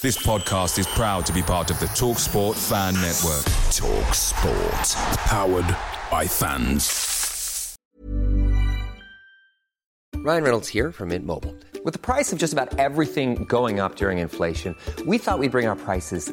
This podcast is proud to be part of the TalkSport Fan Network. TalkSport, powered by fans. Ryan Reynolds here from Mint Mobile. With the price of just about everything going up during inflation, we thought we'd bring our prices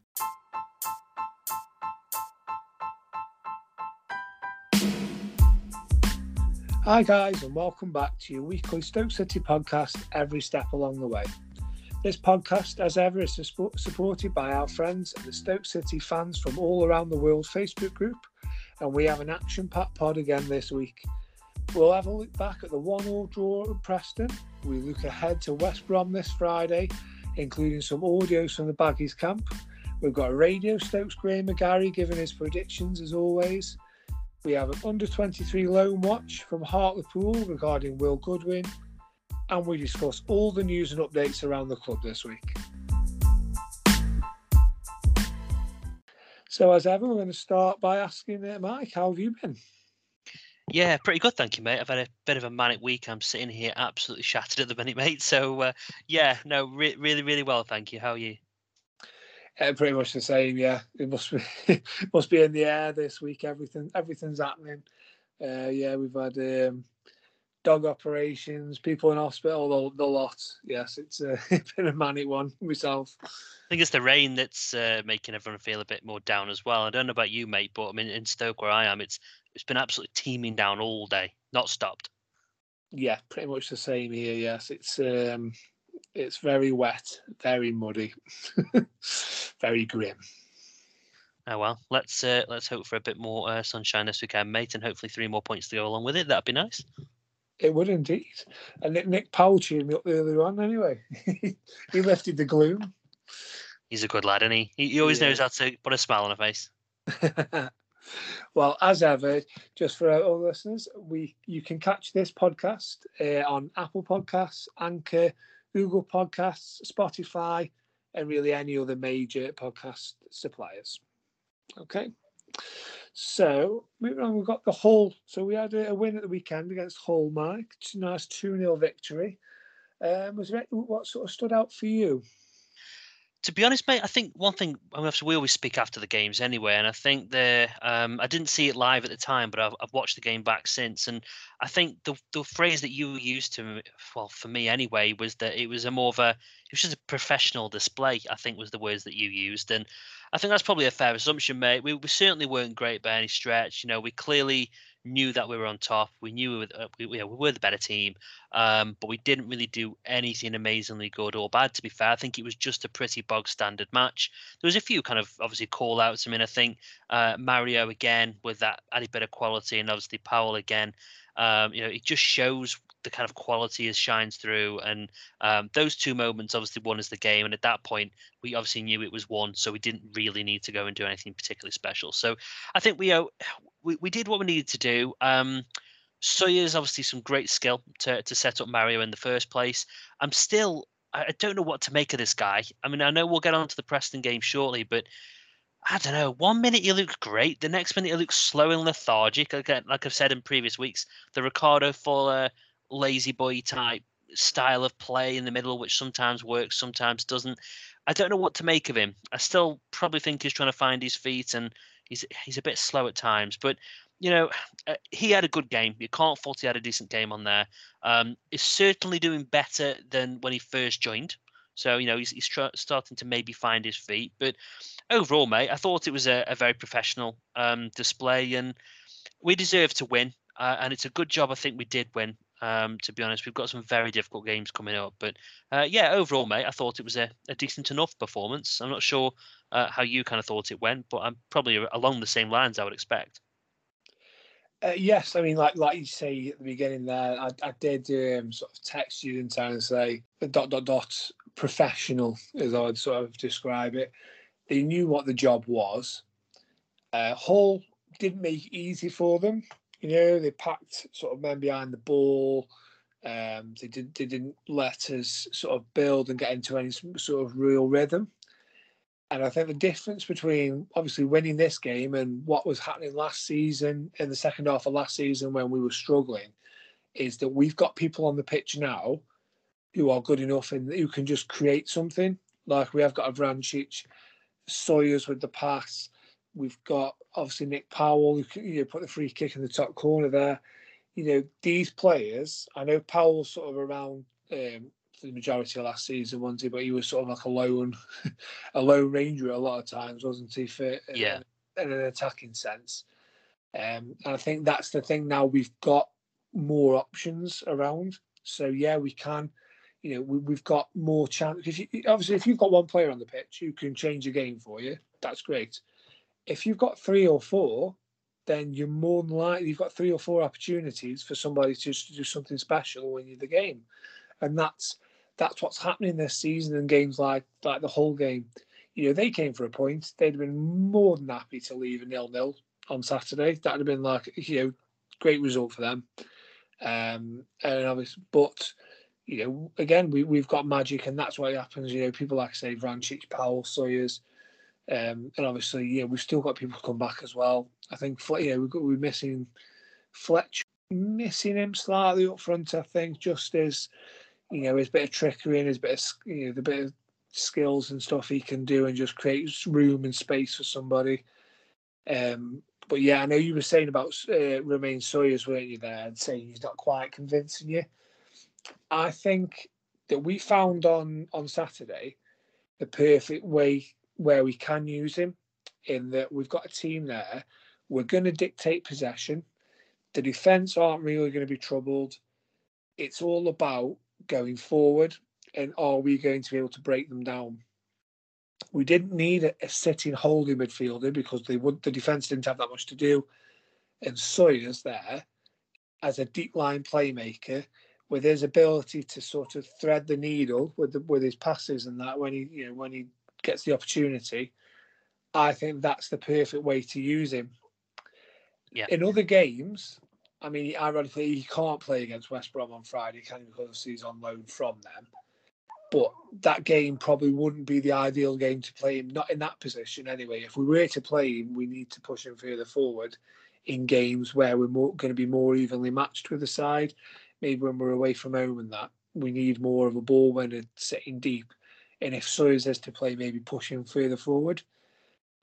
Hi, guys, and welcome back to your weekly Stoke City podcast, Every Step Along the Way. This podcast, as ever, is supported by our friends and the Stoke City fans from all around the world Facebook group, and we have an action packed pod again this week. We'll have a look back at the 1 0 draw at Preston. We look ahead to West Brom this Friday, including some audios from the Baggies camp. We've got a radio Stokes Graham McGarry giving his predictions as always. We have an under 23 loan watch from Hartlepool regarding Will Goodwin, and we discuss all the news and updates around the club this week. So, as ever, we're going to start by asking uh, Mike, how have you been? Yeah, pretty good, thank you, mate. I've had a bit of a manic week. I'm sitting here absolutely shattered at the minute, mate. So, uh, yeah, no, re- really, really well, thank you. How are you? Uh, pretty much the same, yeah. It must be must be in the air this week. Everything everything's happening. Uh, yeah, we've had um, dog operations, people in hospital, the, the lot. Yes, it's uh, been a manic one myself. I think it's the rain that's uh, making everyone feel a bit more down as well. I don't know about you, mate, but I mean, in Stoke where I am, it's it's been absolutely teeming down all day, not stopped. Yeah, pretty much the same here. Yes, it's um, it's very wet, very muddy, very grim. Oh well, let's uh, let's hope for a bit more uh, sunshine this weekend, mate, and hopefully three more points to go along with it. That'd be nice. It would indeed. And Nick, Nick Powell cheered me up earlier on anyway. he lifted the gloom. He's a good lad, and he? he he always Yeah. knows how to put a smile on a face. well, as ever, just for our listeners, we you can catch this podcast uh, on Apple Podcasts, Anchor, Google Podcasts, Spotify, and really any other major podcast suppliers. Okay. So moving on, we've got the Hull. So we had a, win at the weekend against Hull, Mike. Nice 2 0 victory. Um, was there, what sort of stood out for you? To be honest, mate, I think one thing we always speak after the games anyway, and I think the um, I didn't see it live at the time, but I've, I've watched the game back since, and I think the the phrase that you used to well for me anyway was that it was a more of a it was just a professional display. I think was the words that you used, and I think that's probably a fair assumption, mate. We, we certainly weren't great by any stretch. You know, we clearly knew that we were on top. We knew we were, uh, we, we were the better team, um, but we didn't really do anything amazingly good or bad. To be fair, I think it was just a pretty bog standard match. There was a few kind of obviously call outs. I mean, I think uh, Mario again with that added bit of quality, and obviously Powell again. Um, you know, it just shows the kind of quality as shines through. And um, those two moments obviously won us the game. And at that point, we obviously knew it was one, so we didn't really need to go and do anything particularly special. So I think we uh, we, we did what we needed to do. Um, Sawyer's obviously some great skill to, to set up Mario in the first place. I'm still, I don't know what to make of this guy. I mean, I know we'll get on to the Preston game shortly, but I don't know. One minute he looks great, the next minute he looks slow and lethargic. Again, like I've said in previous weeks, the Ricardo Fuller lazy boy type style of play in the middle, which sometimes works, sometimes doesn't. I don't know what to make of him. I still probably think he's trying to find his feet, and he's he's a bit slow at times. But you know, uh, he had a good game. You can't fault he had a decent game on there. Um, he's certainly doing better than when he first joined. So you know he's, he's starting to maybe find his feet. But overall, mate, I thought it was a, a very professional um, display, and we deserve to win. Uh, and it's a good job I think we did win. Um, to be honest, we've got some very difficult games coming up, but uh, yeah, overall, mate, I thought it was a, a decent enough performance. I'm not sure uh, how you kind of thought it went, but I'm probably along the same lines I would expect. Uh, yes, I mean, like like you say at the beginning there, I, I did um, sort of text you in time and say the dot dot dot professional, as I would sort of describe it. They knew what the job was. Uh, Hull didn't make it easy for them. You know, they packed sort of men behind the ball. Um, they did they didn't let us sort of build and get into any sort of real rhythm. And I think the difference between obviously winning this game and what was happening last season in the second half of last season when we were struggling is that we've got people on the pitch now who are good enough and who can just create something. Like we have got a Vrancic, Sawyers with the pass. We've got obviously Nick Powell who you know, put the free kick in the top corner there. You know, these players, I know Powell's sort of around um, the majority of last season, wasn't he? But he was sort of like a lone, a lone ranger a lot of times, wasn't he? For yeah, in, an attacking sense. Um, and I think that's the thing. Now we've got more options around, so yeah, we can. You know, we, have got more chance because obviously, if you've got one player on the pitch who can change a game for you, that's great. If you've got three or four, then you're more than likely you've got three or four opportunities for somebody to, to do something special when you're the game, and that's that's what's happening this season in games like like the Hull game. You know, they came for a point. They'd have been more than happy to leave a nil nil on Saturday. That'd have been like you know, great result for them. Um, and obviously, but you know, again, we we've got magic, and that's what happens. You know, people like say Vrancic, Powell, Sawyers, um, and obviously, yeah, we've still got people to come back as well. I think, yeah, we've got we're missing Fletch, missing him slightly up front. I think just as you know his bit of trickery and his bit of you know the bit of skills and stuff he can do and just create room and space for somebody. Um, but yeah, I know you were saying about uh, Romaine Sawyers, weren't you there, and saying he's not quite convincing you. I think that we found on on Saturday the perfect way where we can use him, in that we've got a team there. We're going to dictate possession. The defence aren't really going to be troubled. It's all about going forward and are we going to be able to break them down? We didn't need a, a sitting holding midfielder because they would the defence didn't have that much to do. And Sawyer's there as a deep line playmaker with his ability to sort of thread the needle with the, with his passes and that when he you know when he gets the opportunity, I think that's the perfect way to use him. Yeah. In other games, I mean, ironically, he can't play against West Brom on Friday, can he? Because he's on loan from them. But that game probably wouldn't be the ideal game to play him, not in that position anyway. If we were to play him, we need to push him further forward in games where we're more, going to be more evenly matched with the side. Maybe when we're away from home and that, we need more of a ball winner sitting deep. And if Sawyers is to play, maybe push him further forward.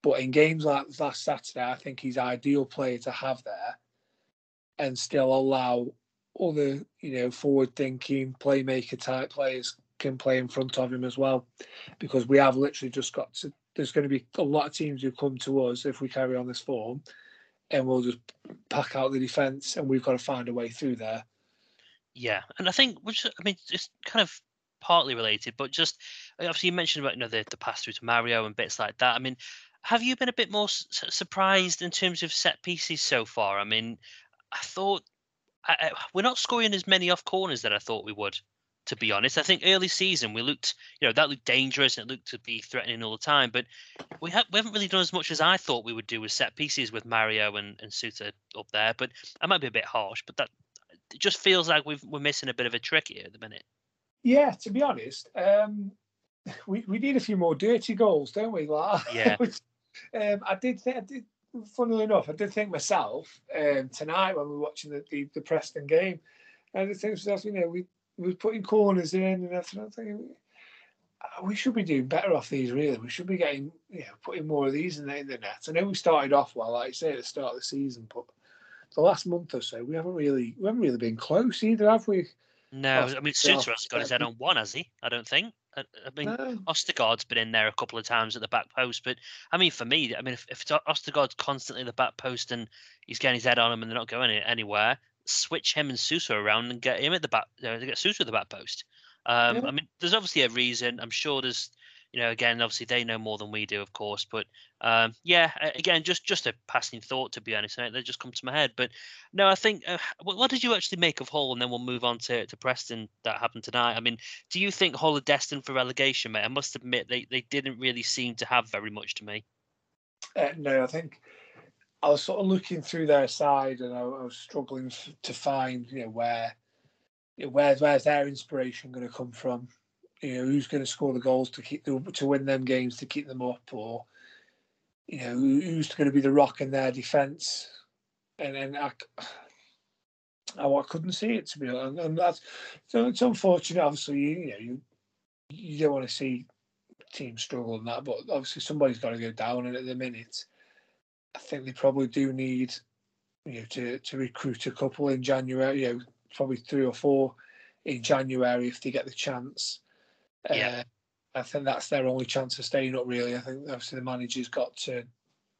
But in games like last Saturday, I think he's ideal player to have there and still allow other, you know, forward thinking playmaker type players can play in front of him as well. Because we have literally just got to there's going to be a lot of teams who come to us if we carry on this form and we'll just pack out the defence and we've got to find a way through there. Yeah, and I think which I mean it's kind of partly related, but just uh, obviously you mentioned about you know the, the pass through to Mario and bits like that. I mean, have you been a bit more su- surprised in terms of set pieces so far? I mean, I thought I, I, we're not scoring as many off corners that I thought we would. To be honest, I think early season we looked, you know, that looked dangerous and it looked to be threatening all the time. But we, ha- we haven't really done as much as I thought we would do with set pieces with Mario and, and Souttar up there. But I might be a bit harsh, but that it just feels like we've, we're missing a bit of a trick here at the minute. Yeah, to be honest, um, we we need a few more dirty goals, don't we? Like, yeah. um, I did think I did funnily enough, I did think myself um, tonight when we were watching the, the, the Preston game, and I did think myself, you know, we we putting corners in and everything. I'm thinking uh, we should be doing better off these. Really, we should be getting, you know, putting more of these in the, in the net. I know we started off well, like I say, at the start of the season, but the last month or so, we haven't really we haven't really been close either, have we? No, Well, I mean yeah, Souttar hasn't got his head on one, has he? I don't think. I, I mean, No. Ostergaard's been in there a couple of times at the back post, but I mean, for me, I mean, if, if it's Ostergaard's constantly at the back post and he's getting his head on him and they're not going anywhere, switch him and Souttar around and get him at the back. Know, get Souttar at the back post. Um, Yeah. I mean, there's obviously a reason. I'm sure there's, you know, again, obviously they know more than we do, of course. But um, yeah, again, just just a passing thought to be honest. They just come to my head. But no, I think. Uh, what, what did you actually make of Hull? And then we'll move on to, to Preston. That happened tonight. I mean, do you think Hull are destined for relegation, mate? I must admit they, they didn't really seem to have very much to me. Uh, no, I think I was sort of looking through their side, and I, I was struggling to find, you know, where, you know, where's their inspiration going to come from? You know, who's going to score the goals to keep to win them games to keep them up, or you know, who's going to be the rock in their defence? And then I, I, oh, I couldn't see it to be honest, and that's so it's unfortunate. Obviously, you, you know, you you don't want to see teams struggle and that, but obviously somebody's got to go down, and at the minute. I think they probably do need, you know, to to recruit a couple in January. You know, probably three or four in January if they get the chance. Yeah. Uh, I think that's their only chance of staying up. Really, I think obviously the manager's got to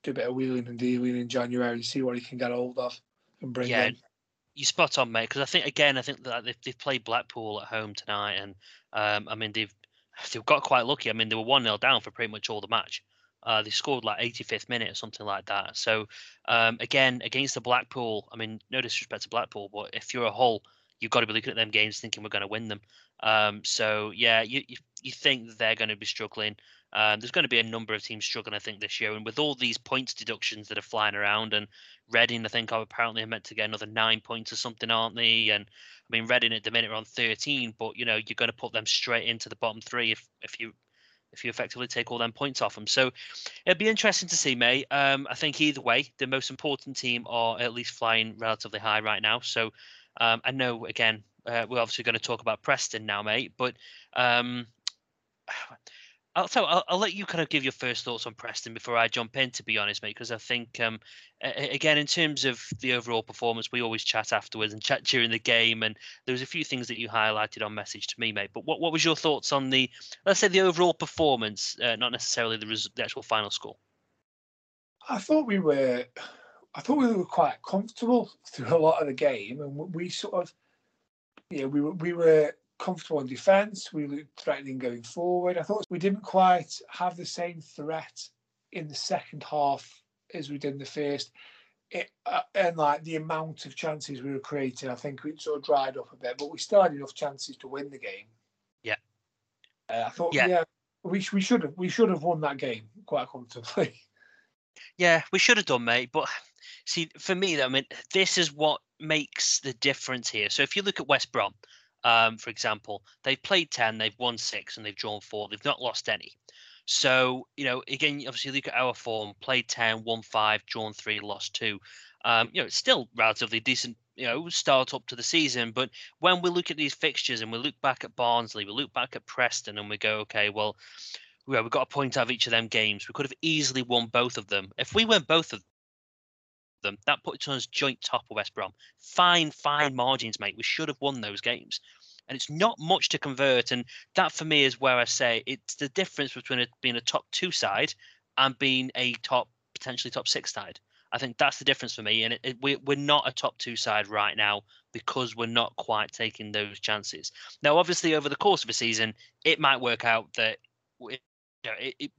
do a bit of wheeling and dealing in January and see what he can get hold of and bring Yeah, in. you spot on, mate. Because I think again, I think that they've, they've played Blackpool at home tonight, and um, I mean they've they've got quite lucky. I mean they were one 0 down for pretty much all the match. Uh, they scored like 85th minute or something like that. So um, again, against the Blackpool, I mean no disrespect to Blackpool, but if you're a Hull, you've got to be looking at them games thinking we're going to win them. Um, so yeah, you, you you think they're going to be struggling. Um, there's going to be a number of teams struggling, I think, this year. And with all these points deductions that are flying around, and Reading, I think, are apparently meant to get another nine points or something, aren't they? And I mean, Reading at the minute are on 13, but you know, you're going to put them straight into the bottom three if if you if you effectively take all them points off them. So it'd be interesting to see, mate. Um, I think either way, the most important team are at least flying relatively high right now. So um, I know again, uh, we're obviously going to talk about Preston now, mate, but um, I'll tell. I'll, I'll let you kind of give your first thoughts on Preston before I jump in. To be honest, mate, because I think um, again in terms of the overall performance, we always chat afterwards and chat during the game, and there was a few things that you highlighted on message to me, mate. But what what was your thoughts on the let's say the overall performance, uh, not necessarily the res- the actual final score? I thought we were, I thought we were quite comfortable through a lot of the game, and we sort of, yeah, we were we were comfortable in defence. We looked threatening going forward. I thought we didn't quite have the same threat in the second half as we did in the first. It, uh, and like the amount of chances we were creating, I think it sort of dried up a bit, but we still had enough chances to win the game. Yeah. Uh, I thought, Yeah. yeah, we we should have we should have won that game quite comfortably. Yeah, we should have done, mate. But see, for me, I mean, this is what makes the difference here. So if you look at West Brom, um, for example, they've played 10, they've won six, and they've drawn four. They've not lost any. So, you know, again, obviously, look at our form played 10, won five, drawn three, lost two. Um, you know, it's still relatively decent, you know, start up to the season. But when we look at these fixtures and we look back at Barnsley, we look back at Preston, and we go, okay, well, yeah, we got a point out of each of them games. We could have easily won both of them. If we win both of them, that puts us joint top of West Brom. Fine, fine margins, mate. We should have won those games. And it's not much to convert. And that for me is where I say it's the difference between it being a top two side and being a top, potentially top six side. I think that's the difference for me. And it, it, we, we're not a top two side right now because we're not quite taking those chances. Now, obviously, over the course of a season, it might work out that we, you know, it, it,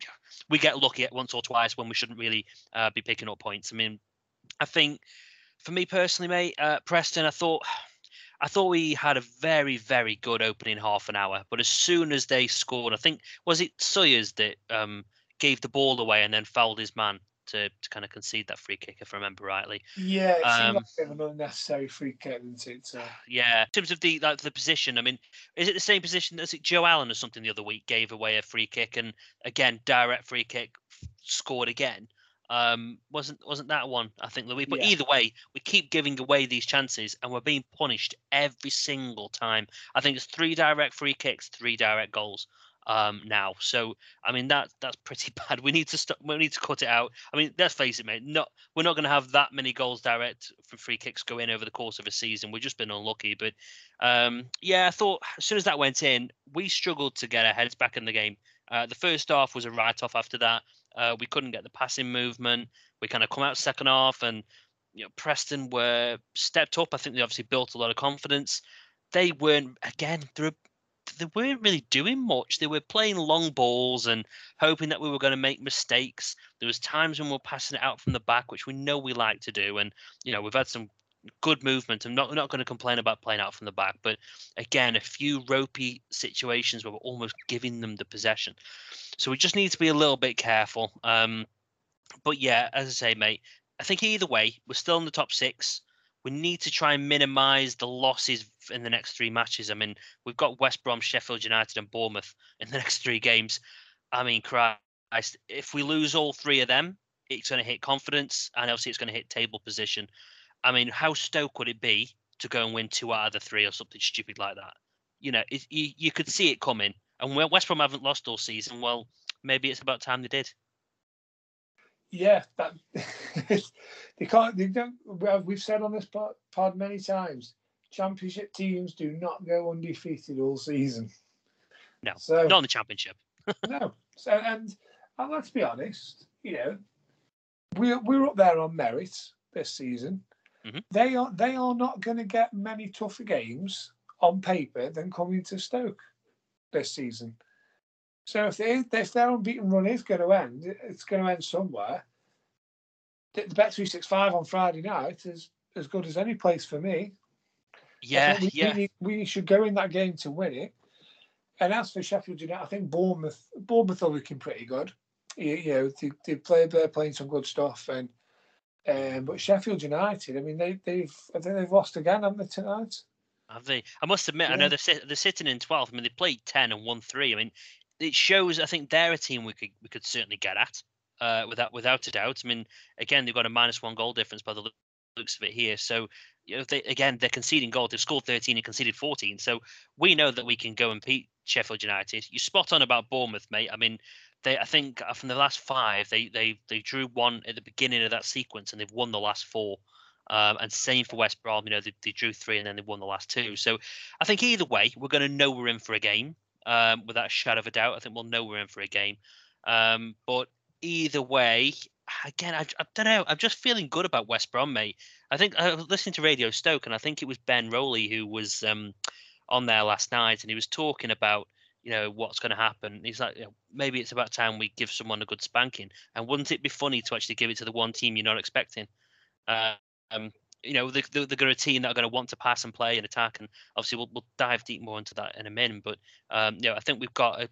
we get lucky at once or twice when we shouldn't really uh, be picking up points. I mean, I think for me personally, mate, uh, Preston, I thought. I thought we had a very, very good opening half an hour, but as soon as they scored, I think was it Sawyers that um, gave the ball away and then fouled his man to, to kind of concede that free kick, if I remember rightly. Yeah, it seemed Um, like a bit of an unnecessary free kick, didn't it? So, Yeah, in terms of the like the position, I mean, is it the same position as it Joe Allen or something the other week gave away a free kick and again direct free kick scored again? Um, wasn't wasn't that one? I think the week, but Yeah. either way, we keep giving away these chances and we're being punished every single time. I think it's three direct free kicks, three direct goals. um, now. So I mean that that's pretty bad. We need to stop. We need to cut it out. I mean, let's face it, mate. Not we're not going to have that many goals direct from free kicks go in over the course of a season. We've just been unlucky. But um, yeah, I thought as soon as that went in, we struggled to get our heads back in the game. Uh, the first half was a write-off. After that, uh, we couldn't get the passing movement. We kind of come out second half, and you know Preston were stepped up. I think they obviously built a lot of confidence. They weren't again. They're they weren't really doing much. They were playing long balls and hoping that we were going to make mistakes. There was times when we were passing it out from the back, which we know we like to do, and you know we've had some good movement. I'm not not going to complain about playing out from the back, but again, a few ropey situations where we're almost giving them the possession. So we just need to be a little bit careful. Um, but yeah, as I say, mate, I think either way, we're still in the top six. We need to try and minimise the losses in the next three matches. I mean, we've got West Brom, Sheffield United, and Bournemouth in the next three games. I mean, Christ, if we lose all three of them, it's going to hit confidence, and obviously it's going to hit table position. I mean, how stoked would it be to go and win two out of the three or something stupid like that? You know, it, you, you could see it coming. And West Brom haven't lost all season. Well, maybe it's about time they did. Yeah, that they can't. They don't. We've said on this pod, pod many times. Championship teams do not go undefeated all season. No, so, not in the championship. no, so and, and let's be honest. You know, we're we're up there on merit this season. Mm-hmm. They are they are not going to get many tougher games on paper than coming to Stoke this season. So if they if their unbeaten run is going to end, it's going to end somewhere. The, the Bet three six five on Friday night is as good as any place for me. Yeah, we, yeah. We, we, should go in that game to win it. And as for Sheffield United, I think Bournemouth Bournemouth are looking pretty good. You, you know, they, they play they're playing some good stuff, and um, but Sheffield United, I mean, they they've I think they've lost again, haven't they tonight? Have they? I must admit, yeah. I know they're they're sitting in 12th. I mean, they played 10 and won three. I mean, it shows. I think they're a team we could we could certainly get at, uh, without without a doubt. I mean, again, they've got a minus one goal difference by the looks of it here. So, you know, they again they're conceding goals. They've scored 13 and conceded 14. So we know that we can go and beat Sheffield United. You spot on about Bournemouth, mate. I mean, they I think uh, from the last five, they they they drew one at the beginning of that sequence, and they've won the last four. Um, and same for West Brom. You know, they, they, drew three and then they won the last two. So I think either way, we're going to know we're in for a game um, without a shadow of a doubt. I think we'll know we're in for a game. Um, but either way, again, I, I, don't know. I'm just feeling good about West Brom, mate. I think I was listening to Radio Stoke, and I think it was Ben Rowley who was um, on there last night, and he was talking about you know what's going to happen. He's like, you know, maybe it's about time we give someone a good spanking. And wouldn't it be funny to actually give it to the one team you're not expecting? Um, you know, going to a team that are going to want to pass and play and attack, and obviously we'll, we'll dive deep more into that in a minute. But um, you know, I think we've got a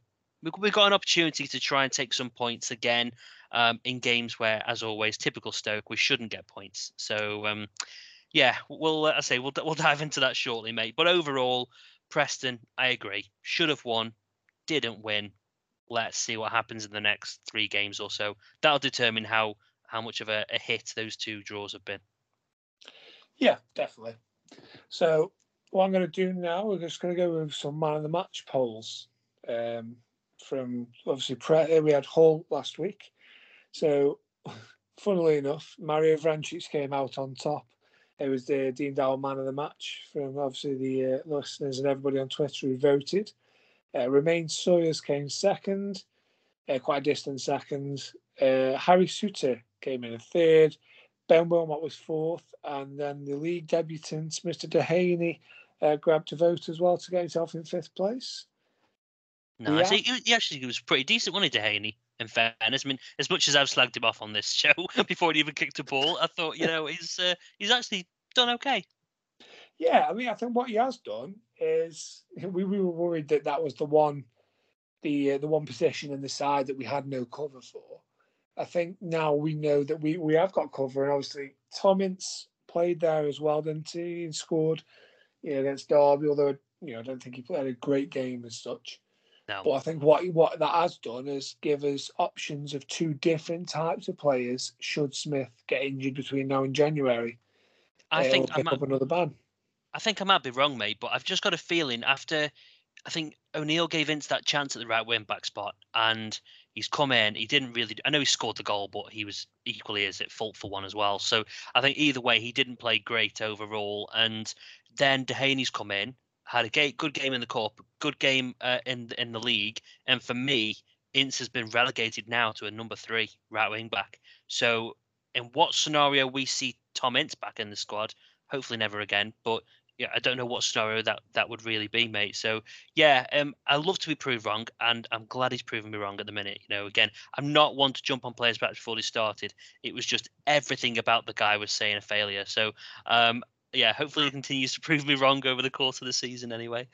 we've got an opportunity to try and take some points again um, in games where, as always, typical Stoke, we shouldn't get points. So um, yeah, we'll uh, I say we'll we'll dive into that shortly, mate. But overall, Preston, I agree, should have won, didn't win. Let's see what happens in the next three games or so. That'll determine how how much of a, a hit those two draws have been. Yeah, definitely. So what I'm going to do now, we're just going to go with some man of the match polls. Um, from obviously pre- we had Hull last week. So, funnily enough, Mario Vrancic came out on top. It was the deemed our man of the match from obviously the uh, listeners and everybody on Twitter who voted. Uh, Romaine Sawyers came second, uh, quite a distant second. Uh, Harry Souttar came in a third. Ben Wilmot was fourth, and then the league debutant, Mr. Dehaney, uh, grabbed a vote as well to get himself in fifth place. No, yeah. he, he actually was pretty decent, wasn't he, Dehaney? In fairness, I mean, as much as I've slagged him off on this show before he even kicked a ball, I thought, you know, he's uh, he's actually done okay. Yeah, I mean, I think what he has done is we, we were worried that that was the one, the uh, the one position in the side that we had no cover for. I think now we know that we, we have got cover, and obviously Tom Ince played there as well, didn't he? And scored, you know, against Derby. Although you know, I don't think he played a great game as such. No. But I think what what that has done is give us options of two different types of players. Should Smith get injured between now and January, I think I might, up another ban. I think I might be wrong, mate, but I've just got a feeling after I think O'Neill gave Ince that chance at the right wing back spot, and he's come in. He didn't really. I know he scored the goal, but he was equally as at fault for one as well. So I think either way, he didn't play great overall. And then Dehaney's come in, had a good game in the cup, good game uh, in in the league, and for me, Ince has been relegated now to a number three right wing back. So in what scenario we see Tom Ince back in the squad? Hopefully never again. But yeah, I don't know what scenario that that would really be, mate. So yeah, um, I love to be proved wrong, and I'm glad he's proven me wrong at the minute. You know, again, I'm not one to jump on players back before they started. It was just everything about the guy was saying a failure. So um, yeah, hopefully he continues to prove me wrong over the course of the season, anyway.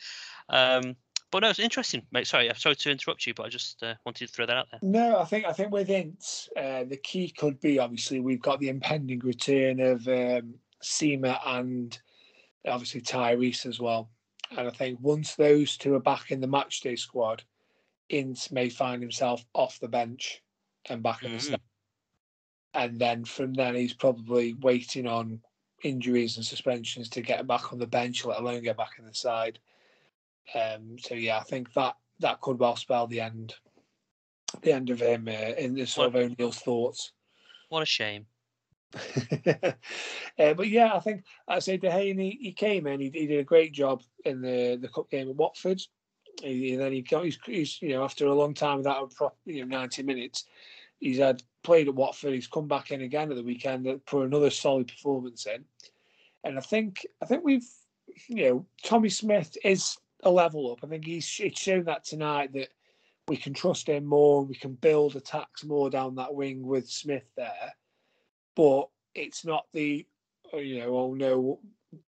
Um, but no, it's interesting, mate. Sorry, I'm sorry to interrupt you, but I just uh, wanted to throw that out there. No, I think I think with Ince, uh, the key could be obviously we've got the impending return of um, Sima and obviously Tyrese as well. And I think once those two are back in the matchday squad, Ince may find himself off the bench and back mm-hmm. in the mm-hmm. start. And then from then he's probably waiting on injuries and suspensions to get back on the bench, let alone get back in the side. Um, so yeah, I think that that could well spell the end, the end of him uh, in the sort what, of O'Neill's thoughts. What a shame. uh, but yeah, I think I say Dehaney, he he, came in, he, he, did a great job in the the cup game at Watford. He, and then he got he's, he's, you know after a long time without a you know ninety minutes, he's had played at Watford. He's come back in again at the weekend for another solid performance in, and I think I think we've you know Tommy Smith is a level up. I think he's it's shown that tonight that we can trust him more. And we can build attacks more down that wing with Smith there, but it's not the uh, you know oh no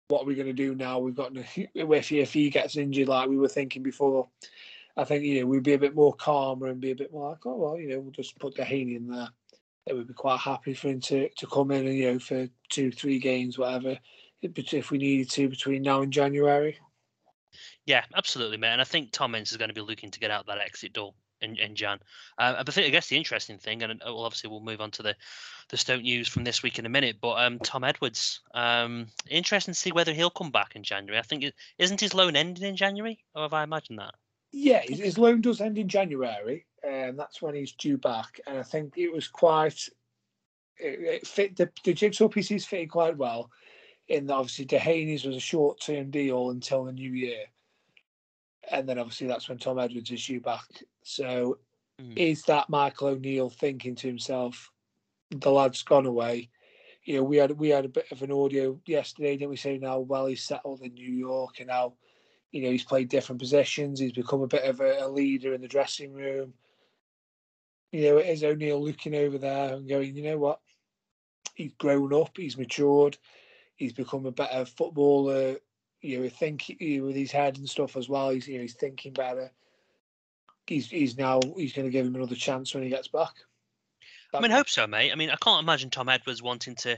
what are we going to do now? We've got if if he gets injured like we were thinking before. I think you know we'd be a bit more calmer and be a bit more like oh well you know we'll just put Dehaney in there. It would be quite happy for him to, to come in and you know for two three games whatever if we needed to between now and January. Yeah, absolutely, mate. And I think Tom Ince is going to be looking to get out that exit door in, in Jan. Uh, I think I guess the interesting thing, and uh, obviously we'll move on to the the Stoke news from this week in a minute. But um, Tom Edwards, um, interesting to see whether he'll come back in January. I think is isn't his loan ending in January, or have I imagined that? Yeah, his loan does end in January, and that's when he's due back. And I think it was quite it, it fit the, the jigsaw pieces fitted quite well. In that obviously Dehaney's was a short term deal until the new year and then obviously that's when Tom Edwards is due back. So mm. is that Michael O'Neill thinking to himself, the lad's gone away? You know, we had we had a bit of an audio yesterday, didn't we say now well he's settled in New York and now, you know, he's played different positions, he's become a bit of a, a leader in the dressing room. You know, it is O'Neill looking over there and going, you know what? He's grown up, he's matured, he's become a better footballer you know, think with his head and stuff as well. He's you know he's thinking better. He's he's now he's going to give him another chance when he gets back. I mean, hope so, mate. I mean, I can't imagine Tom Edwards wanting to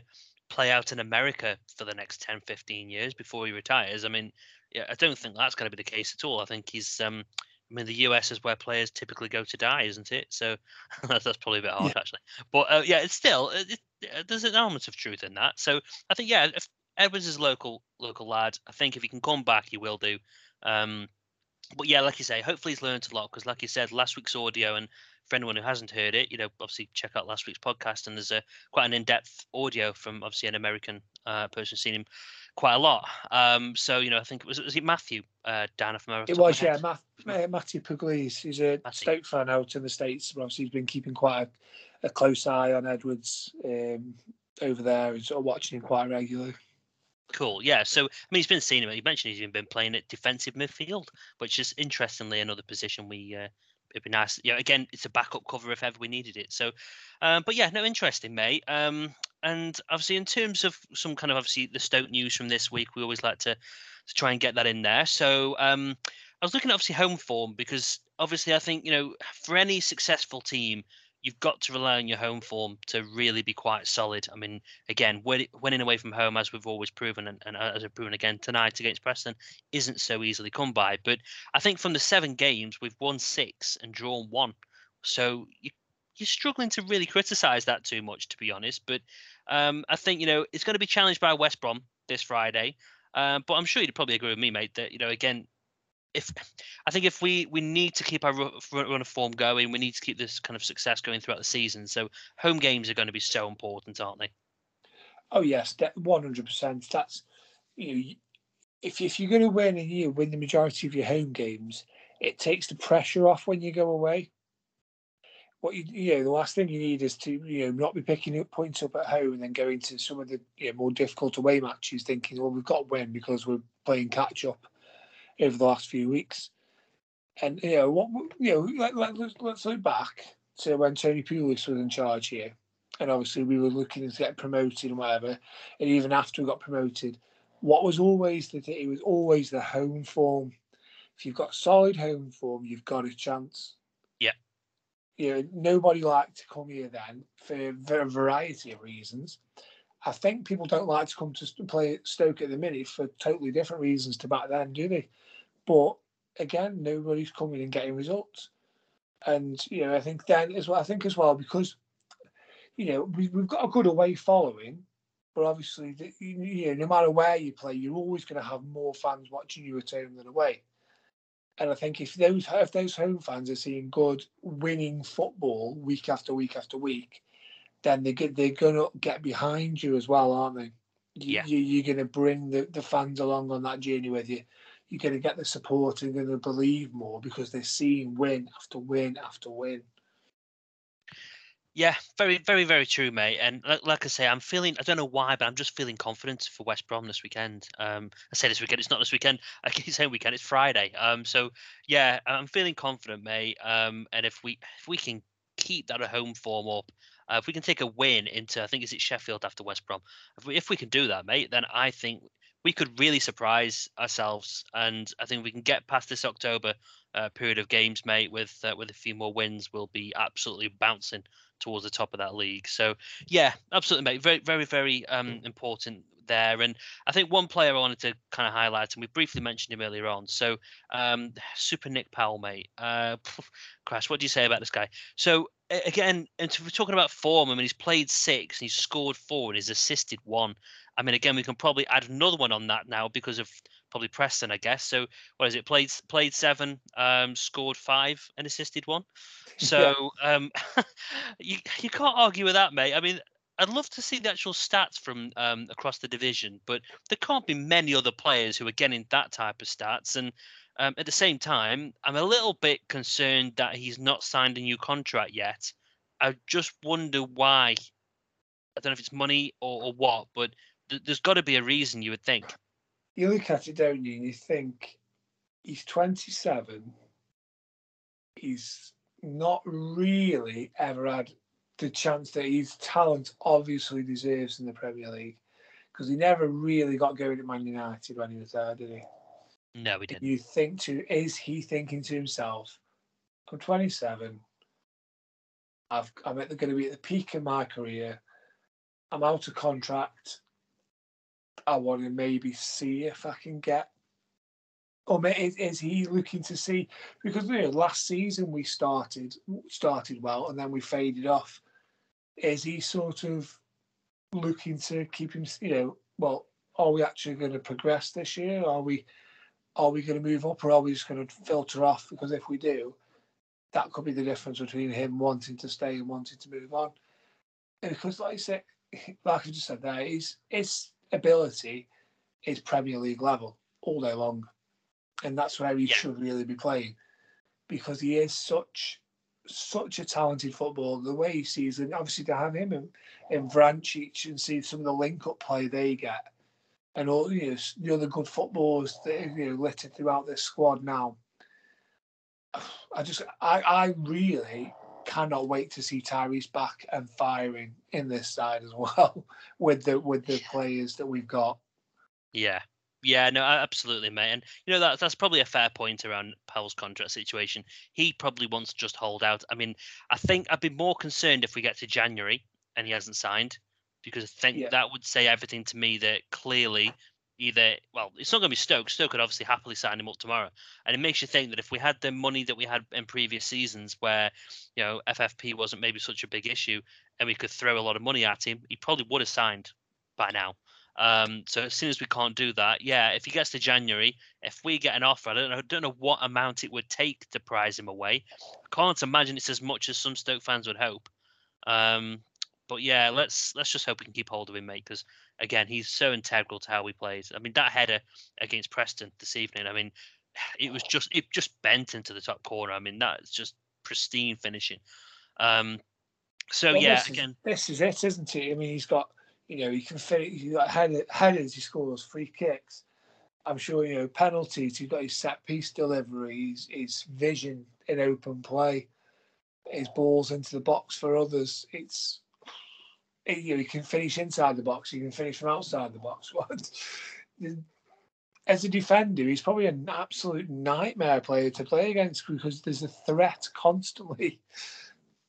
play out in America for the next 10, 15 years before he retires. I mean, yeah, I don't think that's going to be the case at all. I think he's. Um, I mean, the US is where players typically go to die, isn't it? So that's, that's probably a bit harsh, yeah. actually. But uh, yeah, it's still it, it, there's an element of truth in that. So I think yeah, if Edwards is local local lad. I think if he can come back, he will do. Um, but yeah, like you say, hopefully he's learned a lot because, like you said, last week's audio and for anyone who hasn't heard it, you know, obviously check out last week's podcast and there's a quite an in-depth audio from obviously an American uh, person seen him quite a lot. Um, so you know, I think it was was it Matthew uh, Dan from It was yeah, Math, uh, Matthew Pugliese. He's a Matthew. Stoke fan out in the states. But obviously, he's been keeping quite a, a close eye on Edwards um, over there and sort of watching him quite regularly. Cool. Yeah. So I mean, he's been seen him. You mentioned he's even been playing at defensive midfield, which is interestingly another position we. Uh, it'd be nice. Yeah. Again, it's a backup cover if ever we needed it. So, um, but yeah, no, interesting, mate. Um, and obviously, in terms of some kind of obviously the Stoke news from this week, we always like to to try and get that in there. So, um, I was looking at obviously home form because obviously I think you know for any successful team you've got to rely on your home form to really be quite solid. I mean, again, winning away from home, as we've always proven, and, and as we've proven again tonight against Preston, isn't so easily come by. But I think from the seven games, we've won six and drawn one. So you, are struggling to really criticise that too much, to be honest. But um, I think, you know, it's going to be challenged by West Brom this Friday. Uh, but I'm sure you'd probably agree with me, mate, that, you know, again, if I think if we we need to keep our run of form going, we need to keep this kind of success going throughout the season. So home games are going to be so important, aren't they? Oh yes, one hundred percent. That's you know, if if you're going to win and you win the majority of your home games, it takes the pressure off when you go away. What you you know, the last thing you need is to you know not be picking up points up at home and then going to some of the you know, more difficult away matches, thinking, well, we've got to win because we're playing catch up over the last few weeks. And you know what you know, let, let, let's, let's look back to when Tony Pulis was in charge here, and obviously we were looking to get promoted and whatever. And even after we got promoted, what was always the it was always the home form. If you've got solid home form, you've got a chance. Yeah. You know, nobody liked to come here then for, for a variety of reasons. I think people don't like to come to play Stoke at the minute for totally different reasons to back then, do they? But again, nobody's coming and getting results. And you know, I think then as well. I think as well because you know we, we've got a good away following, but obviously, you know, no matter where you play, you're always going to have more fans watching you at home than away. And I think if those if those home fans are seeing good winning football week after week after week, then they get they're gonna get behind you as well, aren't they? Yeah. You, you're going to bring the, the fans along on that journey with you you're going to get the support and going to believe more because they're seeing win after win after win. Yeah, very, very, very true, mate. And like, like, I say, I'm feeling, I don't know why, but I'm just feeling confident for West Brom this weekend. Um, I say this weekend, it's not this weekend. I keep saying weekend, it's Friday. Um, so yeah, I'm feeling confident, mate. Um, and if we if we can keep that at home form up, uh, if we can take a win into, I think is it Sheffield after West Brom. If we if we can do that, mate, then I think we could really surprise ourselves, and I think we can get past this October uh, period of games, mate. With uh, with a few more wins, we'll be absolutely bouncing towards the top of that league. So yeah, absolutely, mate. Very, very, very um, important there. And I think one player I wanted to kind of highlight, and we briefly mentioned him earlier on. So um, Super Nick Powell, mate. Uh, Crash, what do you say about this guy? So again, and we're talking about form. I mean, he's played six and he's scored four and he's assisted one. I mean, again, we can probably add another one on that now because of probably Preston, I guess. So what is it? Played played seven, um, scored five, and assisted one. So yeah. um, you you can't argue with that, mate. I mean, I'd love to see the actual stats from um, across the division, but there can't be many other players who are getting that type of stats. And um, at the same time, I'm a little bit concerned that he's not signed a new contract yet. I just wonder why. I don't know if it's money or, or what, but th- there's got to be a reason you would think. You look at it, don't you, and you think he's 27. He's not really ever had the chance that his talent obviously deserves in the Premier League because he never really got going at Man United when he was there, did he? No, he didn't. You think to is he thinking to himself, I'm 27. I've, I'm going to be at the peak of my career. I'm out of contract. I want to maybe see if I can get. Or is, is he looking to see? Because you know, last season we started started well and then we faded off. Is he sort of looking to keep him? You know, well, are we actually going to progress this year? Are we? Are we going to move up, or are we just going to filter off? Because if we do, that could be the difference between him wanting to stay and wanting to move on. And because, like I said, like I just said there, is it's ability is Premier League level all day long, and that's where he yeah. should really be playing because he is such such a talented footballer. The way he sees it, obviously to have him in, in Vrancic and see some of the link up play they get, and all you know, the other good footballers that you know littered throughout this squad now. I just, I, I really cannot wait to see Tyrese back and firing in this side as well with the with the players that we've got. Yeah. Yeah, no, absolutely, mate. And you know that that's probably a fair point around Powell's contract situation. He probably wants to just hold out. I mean, I think I'd be more concerned if we get to January and he hasn't signed, because I think yeah. that would say everything to me that clearly either well, it's not going to be Stoke. Stoke could obviously happily sign him up tomorrow, and it makes you think that if we had the money that we had in previous seasons, where you know FFP wasn't maybe such a big issue, and we could throw a lot of money at him, he probably would have signed by now. Um, so as soon as we can't do that, yeah, if he gets to January, if we get an offer, I don't know, I don't know what amount it would take to prize him away. I can't imagine it's as much as some Stoke fans would hope. Um, but yeah, let's let's just hope we can keep hold of him, mate. Because again, he's so integral to how we play. I mean, that header against Preston this evening. I mean, it was just it just bent into the top corner. I mean, that's just pristine finishing. Um, so Well, yeah, this is- again, this is it, isn't it? I mean, he's got you know he can fit. He's got header, headers. He scores free kicks. I'm sure you know penalties. He's got his set piece delivery. His, his vision in open play. His balls into the box for others. It's it- you know he can finish inside the box. He can finish from outside the box. What? As a defender, he's probably an absolute nightmare player to play against because there's a threat constantly.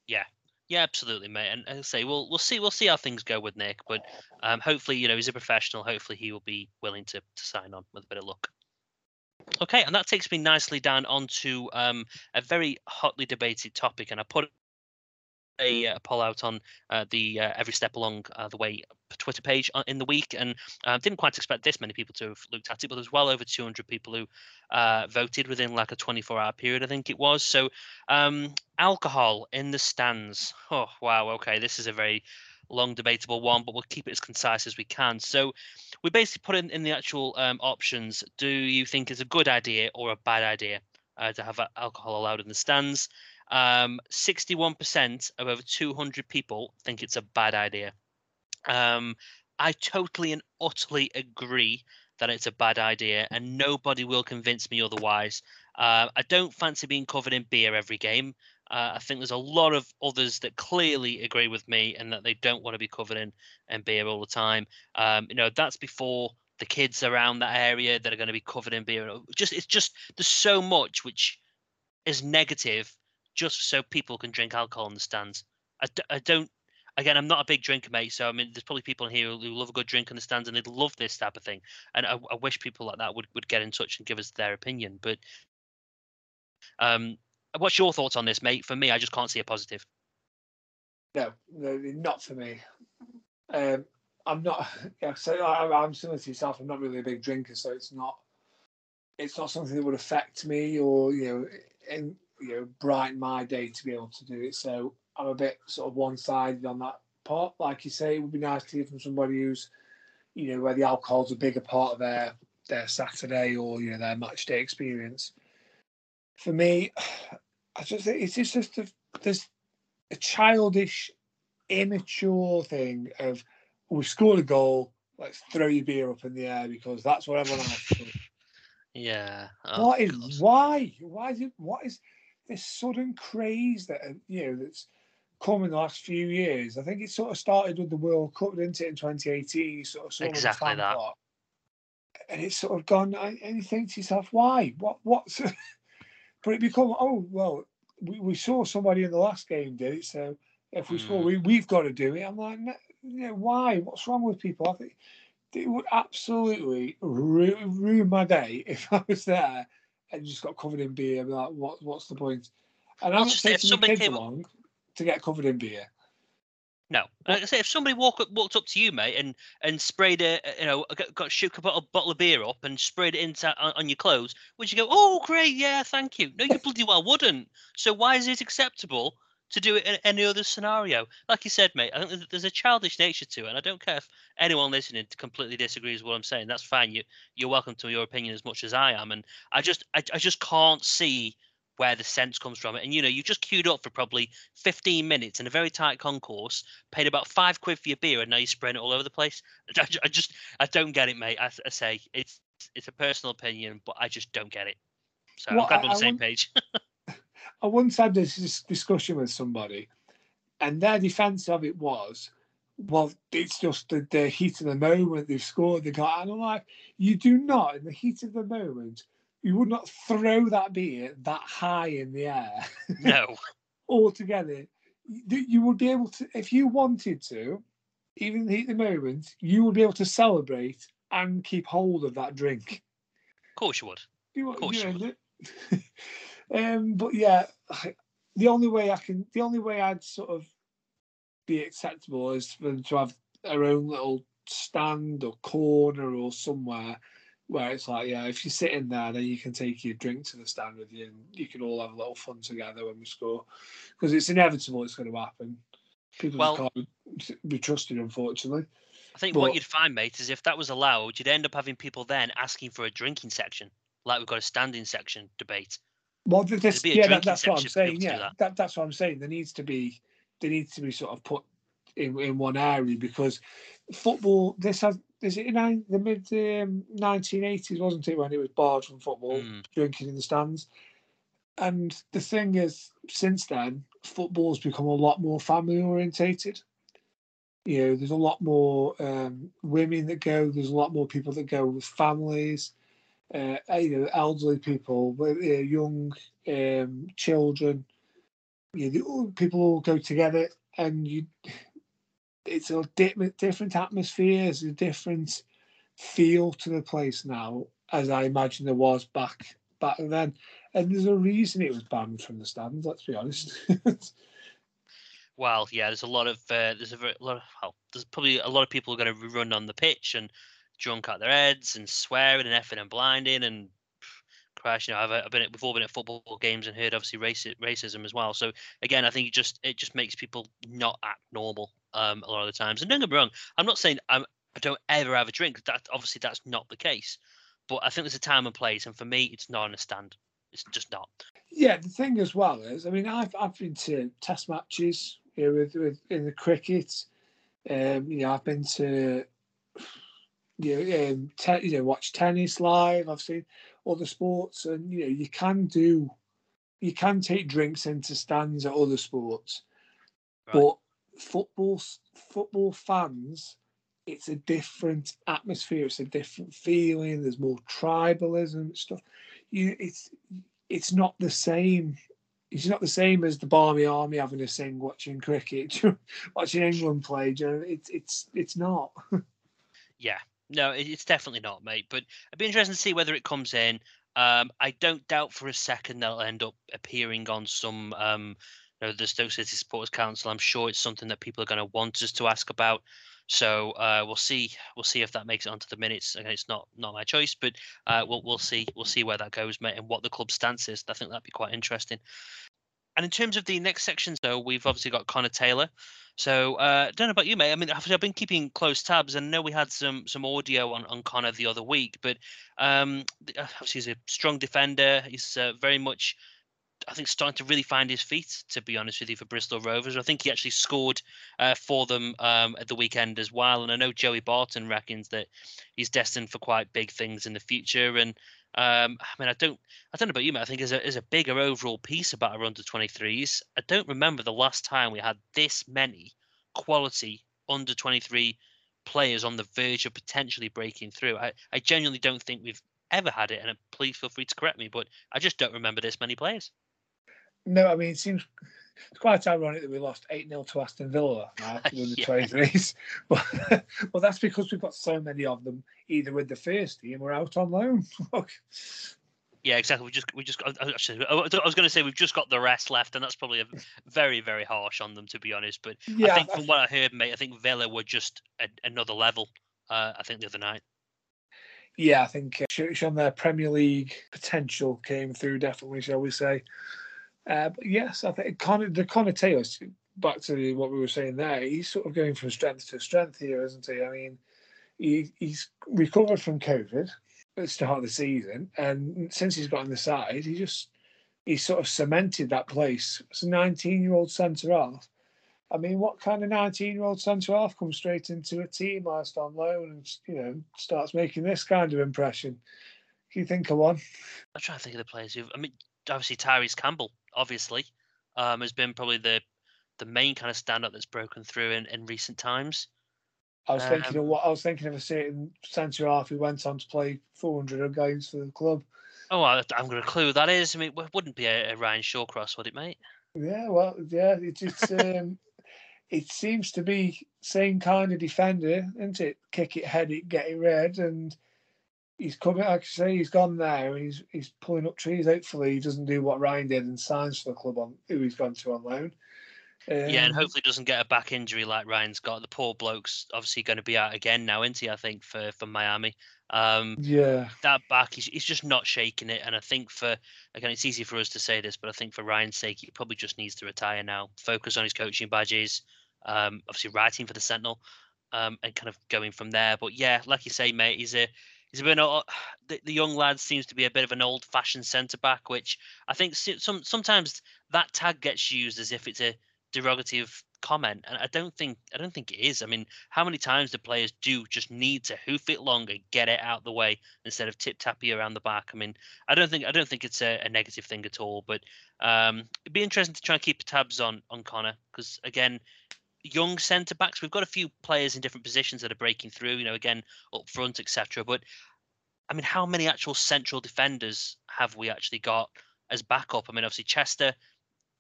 yeah, yeah, absolutely, mate. And as I say, we'll we'll see we'll see how things go with Nick, but um, hopefully, you know, he's a professional. Hopefully, he will be willing to to sign on with a bit of luck. Okay, and that takes me nicely down onto um, a very hotly debated topic, and I put a, uh poll out on uh, the uh, Every Step Along uh, the Way Twitter page uh, in the week, and didn't quite expect this many people to have looked at it, but there's well over 200 people who voted within like a 24-hour period, I think it was. So, um, alcohol in the stands. Oh wow, okay, this is a very long debatable one, but we'll keep it as concise as we can. So, we basically put in, in the actual um, options. Do you think it's a good idea or a bad idea uh, to have alcohol allowed in the stands? Um, 61% of over 200 people think it's a bad idea. Um, I totally and utterly agree that it's a bad idea, and nobody will convince me otherwise. Uh, I don't fancy being covered in beer every game. Uh, I think there's a lot of others that clearly agree with me and that they don't want to be covered in, in beer all the time. Um, you know, that's before the kids around that area that are going to be covered in beer. Just it's just there's so much which is negative just so people can drink alcohol in the stands. I, d- I don't. Again, I'm not a big drinker, mate. So I mean, there's probably people in here who love a good drink in the stands and they'd love this type of thing. And I, I wish people like that would, would get in touch and give us their opinion. But um, what's your thoughts on this, mate? For me, I just can't see a positive. No, no, not for me. Um, I'm not. Yeah, so I, I'm similar to yourself. I'm not really a big drinker, so it's not. It's not something that would affect me or you know, and you know, brighten my day to be able to do it. So I'm a bit sort of one-sided on that part. Like you say, it would be nice to hear from somebody who's, you know, where the alcohol's a bigger part of their their Saturday or you know their match day experience. For me, I just think it's just, just a, there's a childish, immature thing of we scored a goal, let's throw your beer up in the air because that's what everyone else does. Yeah. Oh, what is God. why? Why is it what is this sudden craze that uh, you know that's come in the last few years? I think it sort of started with the World Cup, didn't it, in 2018? Sort of the Exactly fan that. And it's sort of gone, and you think to yourself, why? What? What's. but it become, oh, well, we, we saw somebody in the last game did it, so if we score, Mm. we, we've got to do it. I'm like, no, you know, why? What's wrong with people? I think it would absolutely ru- ruin my day if I was there and just got covered in beer. Like, what, what's the point? And I'm not just the somebody kids came along to get covered in beer. No, like I say, if somebody walk up, walked up to you, mate, and and sprayed a, a- you know, got, got shook a bottle, bottle of beer up and sprayed it into on, on your clothes, would you go, "Oh, great, yeah, thank you"? No, you bloody well wouldn't. So why is it acceptable to do it in any other scenario? Like you said, mate, I think there's- a childish nature to it, and I don't care if anyone listening completely disagrees with what I'm saying. That's fine. You you're welcome to your opinion as much as I am, and I just I, I just can't see where the sense comes from it. And you know, you just queued up for probably 15 minutes in a very tight concourse, paid about five quid for your beer, and now you're spraying it all over the place. I, I just, I don't get it, mate. I, I say it's it's a personal opinion, but I just don't get it. So Well, I'm glad we're on the same want- page. I once had this discussion with somebody, and their defence of it was, well, it's just the, the heat of the moment. They've scored, they got, and I'm like, you do not, in the heat of the moment, you would not throw that beer that high in the air no, altogether. You, you would be able to, if you wanted to, even in the heat of the moment, you would be able to celebrate and keep hold of that drink. of course you would. You, Of course you you know, the- um, but yeah, the only way I can, the only way I'd sort of be acceptable is for them to have their own little stand or corner or somewhere where it's like, yeah, if you sit in there, then you can take your drink to the stand with you and you can all have a little fun together when we score. Because it's inevitable it's going to happen. People Well- can't be trusted, unfortunately. I think But- what you'd find, mate, is if that was allowed, you'd end up having people then asking for a drinking section, like we've got a standing section debate. Well, th- this, yeah, that, that's what I'm section for people saying. Yeah, that. that. that's what I'm saying. There needs to be, there needs to be sort of put in, in one area because football. This has is it in the mid um, 1980s, wasn't it, when it was barred from football, Mm. drinking in the stands. And the thing is, since then, football's become a lot more family orientated. You know, there's a lot more um, women that go. There's a lot more people that go with families uh, you know, elderly people, uh, young um, children. You know, people all go together, and you. It's a di- different atmosphere. It's a different feel to the place now, as I imagine there was back back then. And there's a reason it was banned from the stands. Let's be honest. Well, yeah, there's a lot of uh, there's a very, lot of well, there's probably a lot of people are going to run on the pitch and drunk out their heads and swearing and effing and blinding and crash. You know, I've, I've been at, we've all been at football games and heard obviously raci- racism as well. So again, I think it just it just makes people not act normal um, a lot of the times. And don't get me wrong, I'm not saying I'm I don't ever have a drink. That obviously that's not the case. But I think there's a time and place, and for me, it's not on a stand. It's just not. Yeah, the thing as well is, I mean, I've I've been to test matches know, with, with in the cricket. Um, you know, I've been to you know, um, te- you know, watch tennis live. I've seen other sports, and you know, you can do, you can take drinks into stands at other sports, Right. but football football fans, it's a different atmosphere. It's a different feeling. There's more tribalism and stuff. You, it's it's not the same. It's not the same as the Barmy Army having a sing watching cricket, watching England play. You know, it's it's it's not. Yeah, no, it's definitely not, mate. But it'd be interesting to see whether it comes in. Um, I don't doubt for a second that'll end up appearing on some, um, you know, the Stoke City Supporters Council. I'm sure it's something that people are going to want us to ask about. So uh, we'll see. We'll see if that makes it onto the minutes. Again, it's not not my choice, but uh, we'll we'll see. We'll see where that goes, mate, and what the club stance is. I think that'd be quite interesting. And in terms of the next section, though, we've obviously got Connor Taylor. So uh, don't know about you, mate. I mean, I've been keeping close tabs, and know we had some some audio on, on Connor the other week, but um, uh, obviously he's a strong defender. He's uh, very much, I think, starting to really find his feet. To be honest with you, for Bristol Rovers, I think he actually scored uh, for them um, at the weekend as well. And I know Joey Barton reckons that he's destined for quite big things in the future. And um, I mean, I don't, I don't know about you, mate. I think as a as a bigger overall piece about our under 23s, I don't remember the last time we had this many quality under 23 players on the verge of potentially breaking through. I, I genuinely don't think we've ever had it, and uh, please feel free to correct me, but I just don't remember this many players. No, I mean it seems it's quite ironic that we lost eight 0 to Aston Villa with the Yeah. twenty threes, but well, that's because we've got so many of them either with the first team or out on loan. Yeah, exactly. We just we just I- actually, I was going to say we've just got the rest left, and that's probably a very very harsh on them to be honest. But yeah, I think from what I heard, mate, I think Villa were just a, another level. Uh, I think the other night. yeah, I think uh, sh- their Premier League potential came through definitely, shall we say? Uh, but yes, I think Connor, the Taylor. Back to what we were saying there, he's sort of going from strength to strength here, isn't he? I mean, he, he's recovered from COVID at the start of the season, and since he's got on the side, he just he's sort of cemented that place. It's a 19 year old centre half. I mean, what kind of 19 year old centre half comes straight into a team whilst on loan and you know starts making this kind of impression? Can you think of one? I'm trying to think of the players who. I mean, obviously Tyrese Campbell, obviously, um, has been probably the the main kind of standout that's broken through in, in recent times. I was thinking of Um, what I was thinking of a certain centre half who went on to play 400 games for the club. Oh, I, I'm going to clue who that is. I mean, it wouldn't be a, a Ryan Shawcross, would it, mate? Yeah, well, yeah, it just um, it seems to be same kind of defender, isn't it? Kick it, head it, get it red, and he's coming. Like I say, he's gone there. He's he's pulling up trees. Hopefully, he doesn't do what Ryan did and signs for the club on who he's gone to on loan. yeah, and Um, hopefully doesn't get a back injury like Ryan's got. The poor bloke's obviously going to be out again now, isn't he? I think for for Miami. Um, Yeah, that back, he's, he's just not shaking it. And I think for again, it's easy for us to say this, but I think for Ryan's sake, he probably just needs to retire now, focus on his coaching badges, um, obviously writing for the Sentinel, um, and kind of going from there. But yeah, like you say, mate, he's a he's a bit o- the, the young lad seems to be a bit of an old-fashioned centre back, which I think some sometimes that tag gets used as if it's a derogative comment and i don't think i don't think it is. I mean how many times do players do just need to hoof it long and get it out the way instead of tip tappy around the back? I mean i don't think i don't think it's a, a negative thing at all but um it'd be interesting to try and keep tabs on on connor because again young centre backs we've got a few players in different positions that are breaking through you know again up front etc but i mean how many actual central defenders have we actually got as backup i mean obviously chester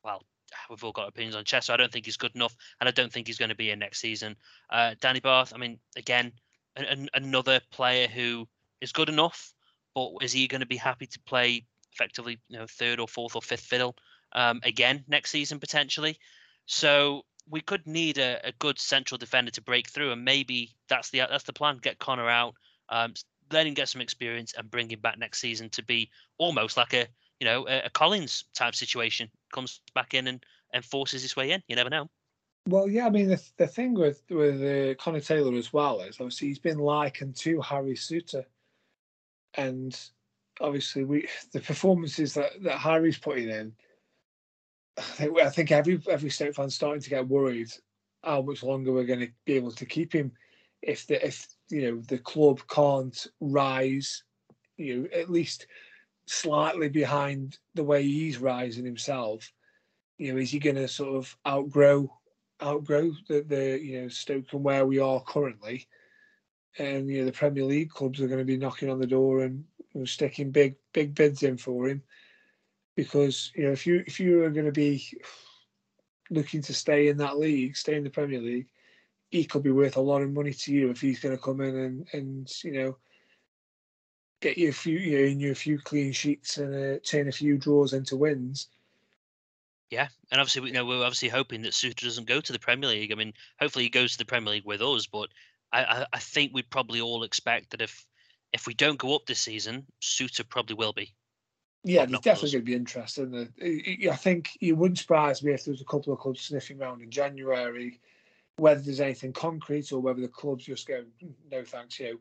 well we've all got opinions on Chester. I don't think he's good enough, and I don't think he's going to be in next season. Uh, Danny Batth, I mean, again, an, an, another player who is good enough, but is he going to be happy to play effectively, you know, third or fourth or fifth fiddle um, again next season potentially? So we could need a, a good central defender to break through, and maybe that's the that's the plan. Get Connor out, um, let him get some experience, and bring him back next season to be almost like a you know a, a Collins type situation. Comes back in and and forces his way in. You never know. Well, yeah, I mean the the thing with with uh, Connor Taylor as well is obviously he's been likened to Harry Souttar, and obviously we the performances that that Harry's putting in. I think I think every every state fan's starting to get worried how much longer we're going to be able to keep him if the if you know the club can't rise, you know at least slightly behind the way he's rising himself you know, is he going to sort of outgrow outgrow the, the you know Stoke and where we are currently? And you know, the Premier League clubs are going to be knocking on the door and know, sticking big big bids in for him because you know if you if you are going to be looking to stay in that league, stay in the Premier League, he could be worth a lot of money to you if he's going to come in and and you know get you a few you know, in you a few clean sheets and uh, turn a few draws into wins. Yeah, and obviously, we you know we're obviously hoping that Souttar doesn't go to the Premier League. I mean, hopefully he goes to the Premier League with us, but I, I, I think we'd probably all expect that if if we don't go up this season, Souttar probably will be. Yeah, there's definitely going to be interest in the. I- think it wouldn't surprise me if there was a couple of clubs sniffing around in January, whether there's anything concrete or whether the clubs just go, "Mm, no thanks, you know,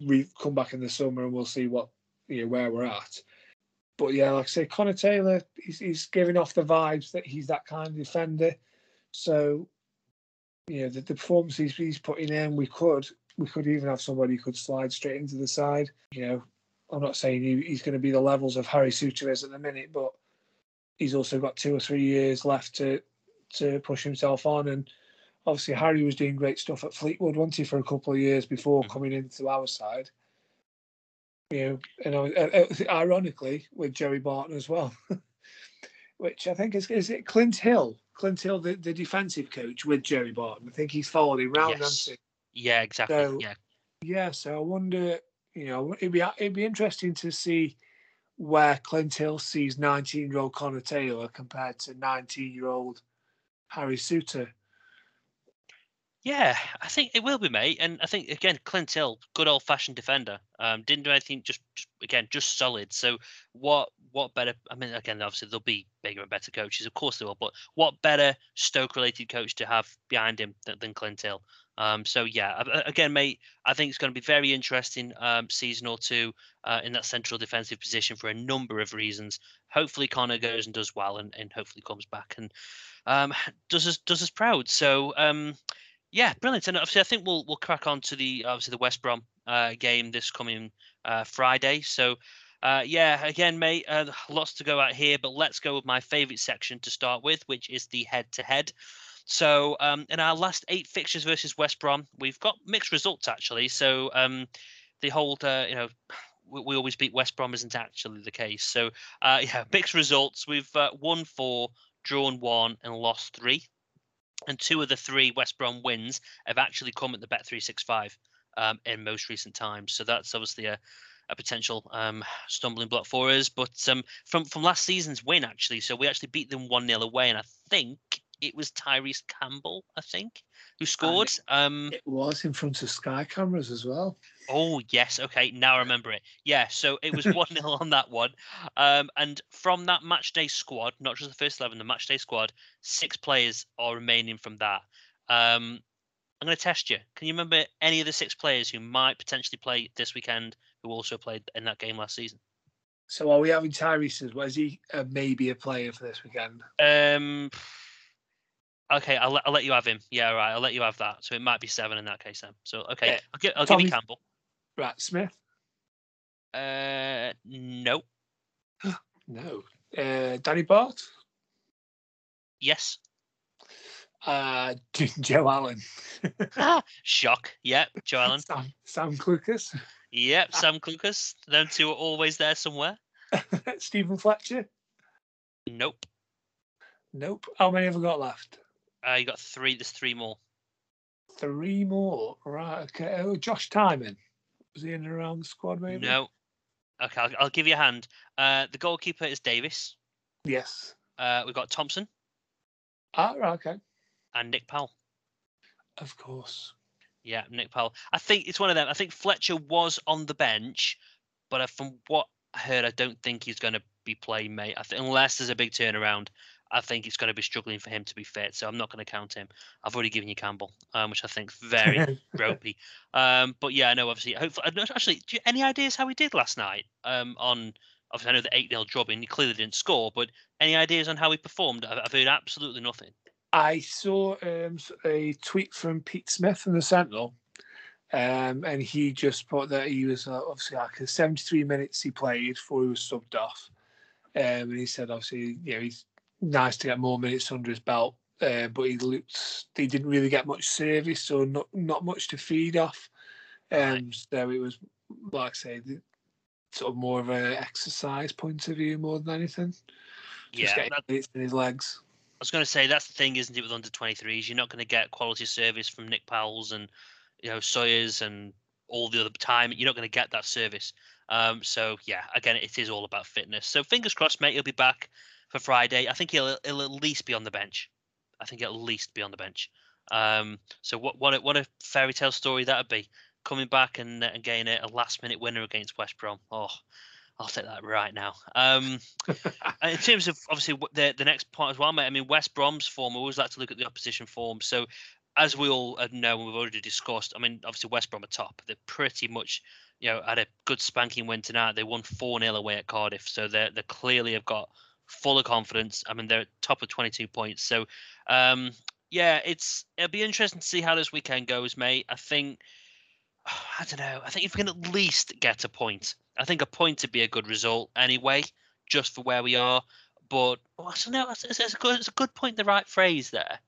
we come back in the summer and we'll see what you know where we're at. But yeah, like I say, Connor Taylor, he's, he's giving off the vibes that he's that kind of defender. So, you know, the, the performance he's, he's putting in, we could we could even have somebody who could slide straight into the side. You know, I'm not saying he, he's going to be the levels of Harry Souttar is at the minute, but he's also got two or three years left to to push himself on. And obviously, Harry was doing great stuff at Fleetwood, wasn't he, for a couple of years before Mhm. coming into our side. You know, and uh, ironically with Joey Barton as well, which I think is is it Clint Hill, Clint Hill, the, the defensive coach with Joey Barton. I think he's followed him round, Yes. Yeah, exactly. So- yeah. Yeah, so I wonder, you know, it'd be it'd be interesting to see where Clint Hill sees 19 year old Connor Taylor compared to 19 year old Harry Souttar. yeah. I think it will be, mate. And I think again, Clint Hill, good old fashioned defender. Um, didn't do anything. Just, again, just solid. So what? What better? I mean, again, obviously there'll be bigger and better coaches, of course there will. But what better Stoke related coach to have behind him than, than Clint Hill? Um, so yeah, again, mate, I think it's going to be very interesting um, season or two uh, in that central defensive position for a number of reasons. Hopefully, Connor goes and does well, and, and hopefully comes back and um, does us does us proud. So um, yeah, brilliant. And obviously, I think we'll we'll crack on to the obviously the West Brom uh, game this coming uh, Friday. So. Uh, yeah, again, mate, uh, lots to go out here, but let's go with my favourite section to start with, which is the head-to-head. So, um, in our last eight fixtures versus West Brom, we've got mixed results actually. So, um, the whole, uh, you know, we, we always beat West Brom isn't actually the case. So, uh, yeah, mixed results. We've uh, won four, drawn one, and lost three. And two of the three West Brom wins have actually come at the Bet three six five um, in most recent times. So that's obviously a a potential um, stumbling block for us. But um, from from last season's win, actually, so we actually beat them one 0 away, and I think it was Tyrese Campbell, I think, who scored. Um, it was in front of Sky cameras as well. Oh yes, okay, now I remember it. Yeah, so it was one 0 on that one, um, and from that match day squad, not just the first eleven, the match day squad, six players are remaining from that. Um, I'm going to test you. Can you remember any of the six players who might potentially play this weekend who also played in that game last season? So are we having Tyrese? Is he uh, maybe a player for this weekend? Um. Okay, I'll, I'll let you have him. Yeah, right. I'll let you have that. So it might be seven in that case then. So okay, Yeah. I'll, gi- I'll give you Campbell. Right, Smith? Uh, no. No. Uh, Danny Batth? Yes. Uh, Joe Allen? Shock. Yep. Joe Allen. Sam, Sam Clucas? Yep. Sam Clucas. Them two are always there somewhere. Steven Fletcher? Nope. Nope. How many have we got left? Uh, you got three. There's three more. Three more. Right, okay. Oh, Josh Tymon. Was he in and around the squad, maybe? No. Okay, I'll, I'll give you a hand. Uh, the goalkeeper is Davies. Yes. Uh, we've got Thompson Ah, right, okay. and Nick Powell. Of course. Yeah, Nick Powell. I think it's one of them. I think Fletcher was on the bench, but from what I heard, I don't think he's going to be playing, mate. I think unless there's a big turnaround, I think it's going to be struggling for him to be fit. So I'm not going to count him. I've already given you Campbell, um, which I think is very ropey. Um, but yeah, I know. Obviously, hopefully, actually, do you, any ideas how he did last night? Um, on obviously, I know the eight 0 drubbing. He clearly didn't score, but any ideas on how he performed? I've, I've heard absolutely nothing. I saw um, a tweet from Pete Smith from the Sentinel, um, and he just put that he was uh, obviously like the 73 minutes he played before he was subbed off. Um, and he said, obviously, you know, he's nice to get more minutes under his belt, uh, but he looked, he didn't really get much service, so not not much to feed off. Um, So it was, like I say, the, sort of more of an exercise point of view more than anything. Just Yeah, getting minutes in his legs. I was going to say that's the thing, isn't it, with under 23s? You're not going to get quality service from Nick Powell's and you know Sawyer's and all the other time. You're not going to get that service. Um, so yeah, again, it is all about fitness. So fingers crossed, mate. He'll be back for Friday. I think he'll, he'll at least be on the bench. I think he'll at least be on the bench. Um, so what what a, what a fairy tale story that would be coming back and and getting a, a last minute winner against West Brom. Oh, I'll take that right now. Um, in terms of obviously the the next part as well, mate. I mean, West Brom's form. I always like to look at the opposition form. So, as we all know, and we've already discussed. I mean, obviously West Brom are top. They're pretty much, you know, had a good spanking win tonight. They won four 0 away at Cardiff, so they they clearly have got full of confidence. I mean, they're top of twenty two points. So, um, yeah, it's it'll be interesting to see how this weekend goes, mate. I think. I don't know. I think if we can at least get a point, I think a point would be a good result anyway, just for where we are. But well, I don't know. It's, it's, it's a good, it's a good point. The right phrase there.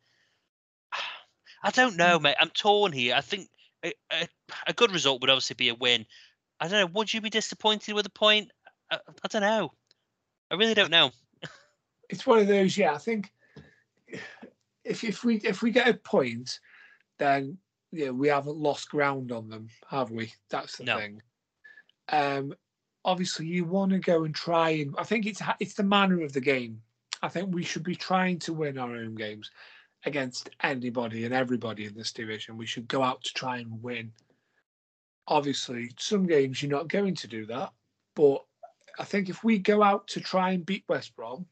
I don't know, mate. I'm torn here. I think a, a, a good result would obviously be a win. I don't know. Would you be disappointed with a point? I, I don't know. I really don't know. It's one of those. Yeah, I think if if we if we get a point, then yeah, we haven't lost ground on them, have we? That's the No. thing. Um, obviously, you want to go and try and. I think it's it's the manner of the game. I think we should be trying to win our own games against anybody and everybody in this division. We should go out to try and win. Obviously, some games you're not going to do that, but I think if we go out to try and beat West Brom,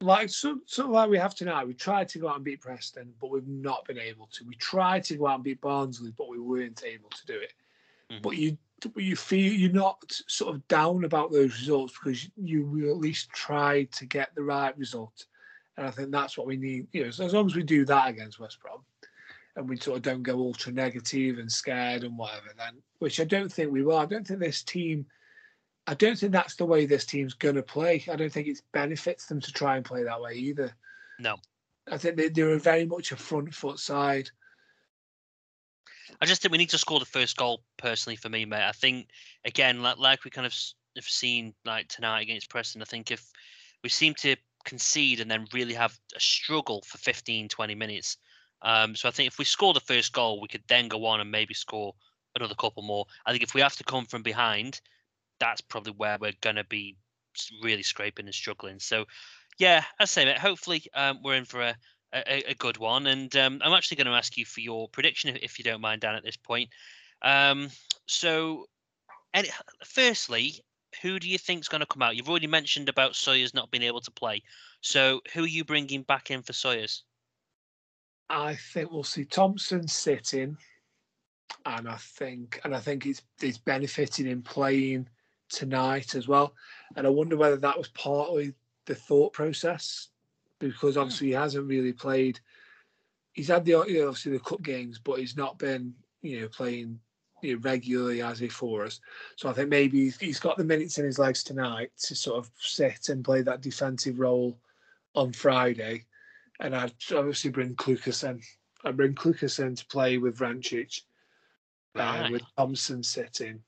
like so, sort of like we have tonight, we tried to go out and beat Preston, but we've not been able to. We tried to go out and beat Barnsley, but we weren't able to do it. Mhm. But you you feel you're not sort of down about those results because you will at least try to get the right result. And I think that's what we need. You know, so as long as we do that against West Brom, and we sort of don't go ultra negative and scared and whatever, then which I don't think we will. I don't think this team. I don't think that's the way this team's going to play. I don't think it benefits them to try and play that way either. No. I think they, they're very much a front foot side. I just think we need to score the first goal personally for me, mate. I think again, like like we kind of have seen like tonight against Preston, I think if we seem to concede and then really have a struggle for 15, 20 minutes. Um, so I think if we score the first goal, we could then go on and maybe score another couple more. I think if we have to come from behind, that's probably where we're going to be really scraping and struggling. So, yeah, I say, mate. Hopefully, um, we're in for a, a, a good one. And um, I'm actually going to ask you for your prediction, if, if you don't mind, Dan, at this point. Um, so, any, firstly, who do you think's going to come out? You've already mentioned about Sawyers not being able to play. So, who are you bringing back in for Sawyers? I think we'll see Thompson sitting, and I think and I think it's it's benefiting in playing tonight as well. And I wonder whether that was partly the thought process because Hmm. obviously he hasn't really played. He's had the you know, obviously the cup games, but he's not been you know playing you know, regularly as he for us. So I think maybe he's, he's got the minutes in his legs tonight to sort of sit and play that defensive role on Friday. And I'd obviously bring Clucas in. I'd bring Clucas in to play with Vrancic, uh, Right. with Thompson sitting.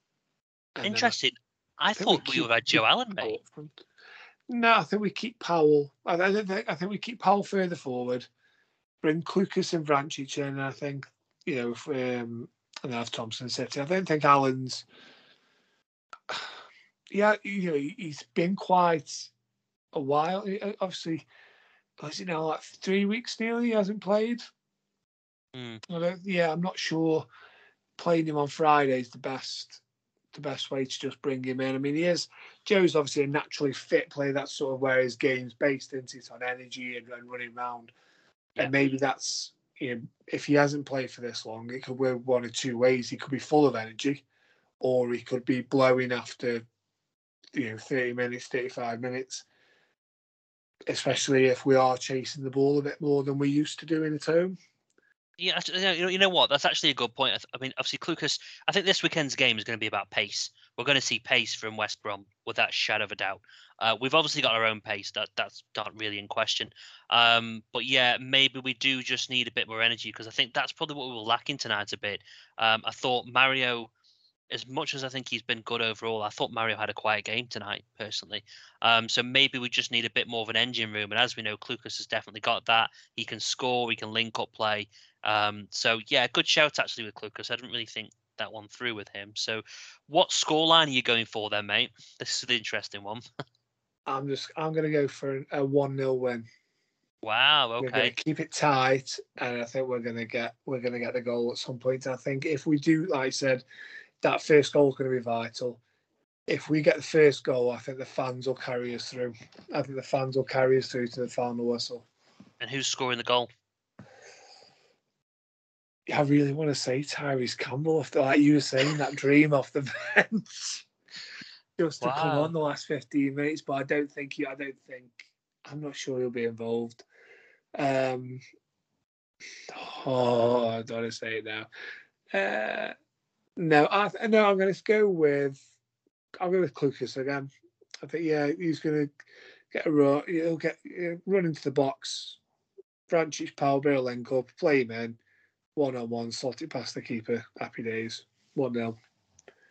Interesting. I Interesting. I think we thought we would have Joe Allen, mate. up. No, I think we keep Powell. I, I, think, I think we keep Powell further forward. Bring Clucas and Vrancic in. And I think you know, if, um, and have Thompson sitting. I don't think Allen's. Yeah, you know, he- he's been quite a while. Uh, Obviously, was it now like three weeks nearly? He hasn't played. Don't, yeah, I'm not sure. Playing him on Friday is the best, the best way to just bring him in. I mean, he is Joe's obviously a naturally fit player. That's sort of where his game's based, isn't it? On energy and, and running around. Yeah. And maybe that's you know, if he hasn't played for this long, it could go one or two ways. He could be full of energy, or he could be blowing after you know 30 minutes, 35 minutes. Especially if we are chasing the ball a bit more than we used to do in at home. Yeah, you know, you know, what? That's actually a good point. I, mean, obviously, Clucas. I think this weekend's game is going to be about pace. We're going to see pace from West Brom without a shadow of a doubt. Uh, we've obviously got our own pace. That that's not really in question. Um, but yeah, maybe we do just need a bit more energy because I think that's probably what we were lacking tonight a bit. Um, I thought Mario, as much as I think he's been good overall, I thought Mario had a quiet game tonight personally. Um, so maybe we just need a bit more of an engine room. And as we know, Clucas has definitely got that. He can score. He can link up play. Um, so yeah, good shout actually with Clucas. I didn't really think that one through with him. So, what scoreline are you going for then, mate? This is the interesting one. I'm just I'm gonna go for a one 0 win. Wow. Okay. keep it tight, and I think we're going to get we're going to get the goal at some point. I think if we do, like I said, that first goal is going to be vital. If we get the first goal, I think the fans will carry us through. I think the fans will carry us through to the final whistle. And who's scoring the goal? I really want to say Tyrese Campbell after like you were saying that dream off the bench, just to come on the last fifteen minutes. But I don't think he. I don't think. I'm not sure he'll be involved. Um. Oh, I don't want to say it now. Uh, no, I th- no. I'm going to go with. I'll go with Clucas again. I think yeah, he's going to get a run. He'll get run into the box. Francis Powell, Bill link up, play him in one on one, slot it past the keeper. Happy days. One 0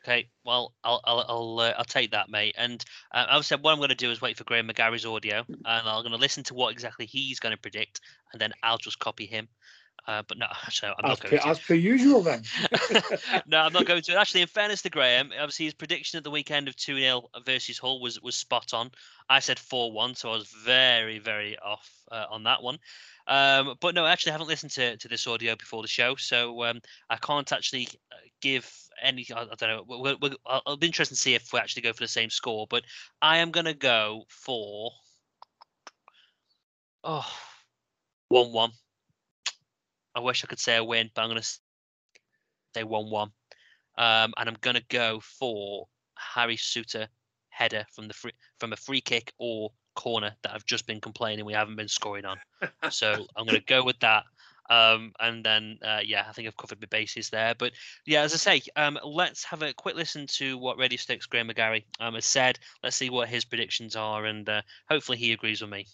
Okay. Well, I'll I'll I'll, uh, I'll take that, mate. And uh, I said what I'm going to do is wait for Graham McGarry's audio, and I'm going to listen to what exactly he's going to predict, and then I'll just copy him. Uh, but no, so I'm As not per, going to. as per usual, then. no, I'm not going to. Actually, in fairness to Graham, obviously his prediction at the weekend of 2 0 versus Hull was, was spot on. I said 4 1, so I was very, very off uh, on that one. Um, but no, I actually haven't listened to, to this audio before the show, so um, I can't actually uh, give any. I, I don't know. We'll, we'll, I'll, it'll be interesting to see if we actually go for the same score, but I am going to go for. Oh, 1 1. I wish I could say a win, but I'm going to say 1 1. Um, and I'm going to go for Harry Souttar header from the free, from a free kick or corner that I've just been complaining we haven't been scoring on. so I'm going to go with that. Um, and then, uh, yeah, I think I've covered my bases there. But yeah, as I say, um, let's have a quick listen to what Radio Stokes Graham McGarry um, has said. Let's see what his predictions are, and uh, hopefully he agrees with me.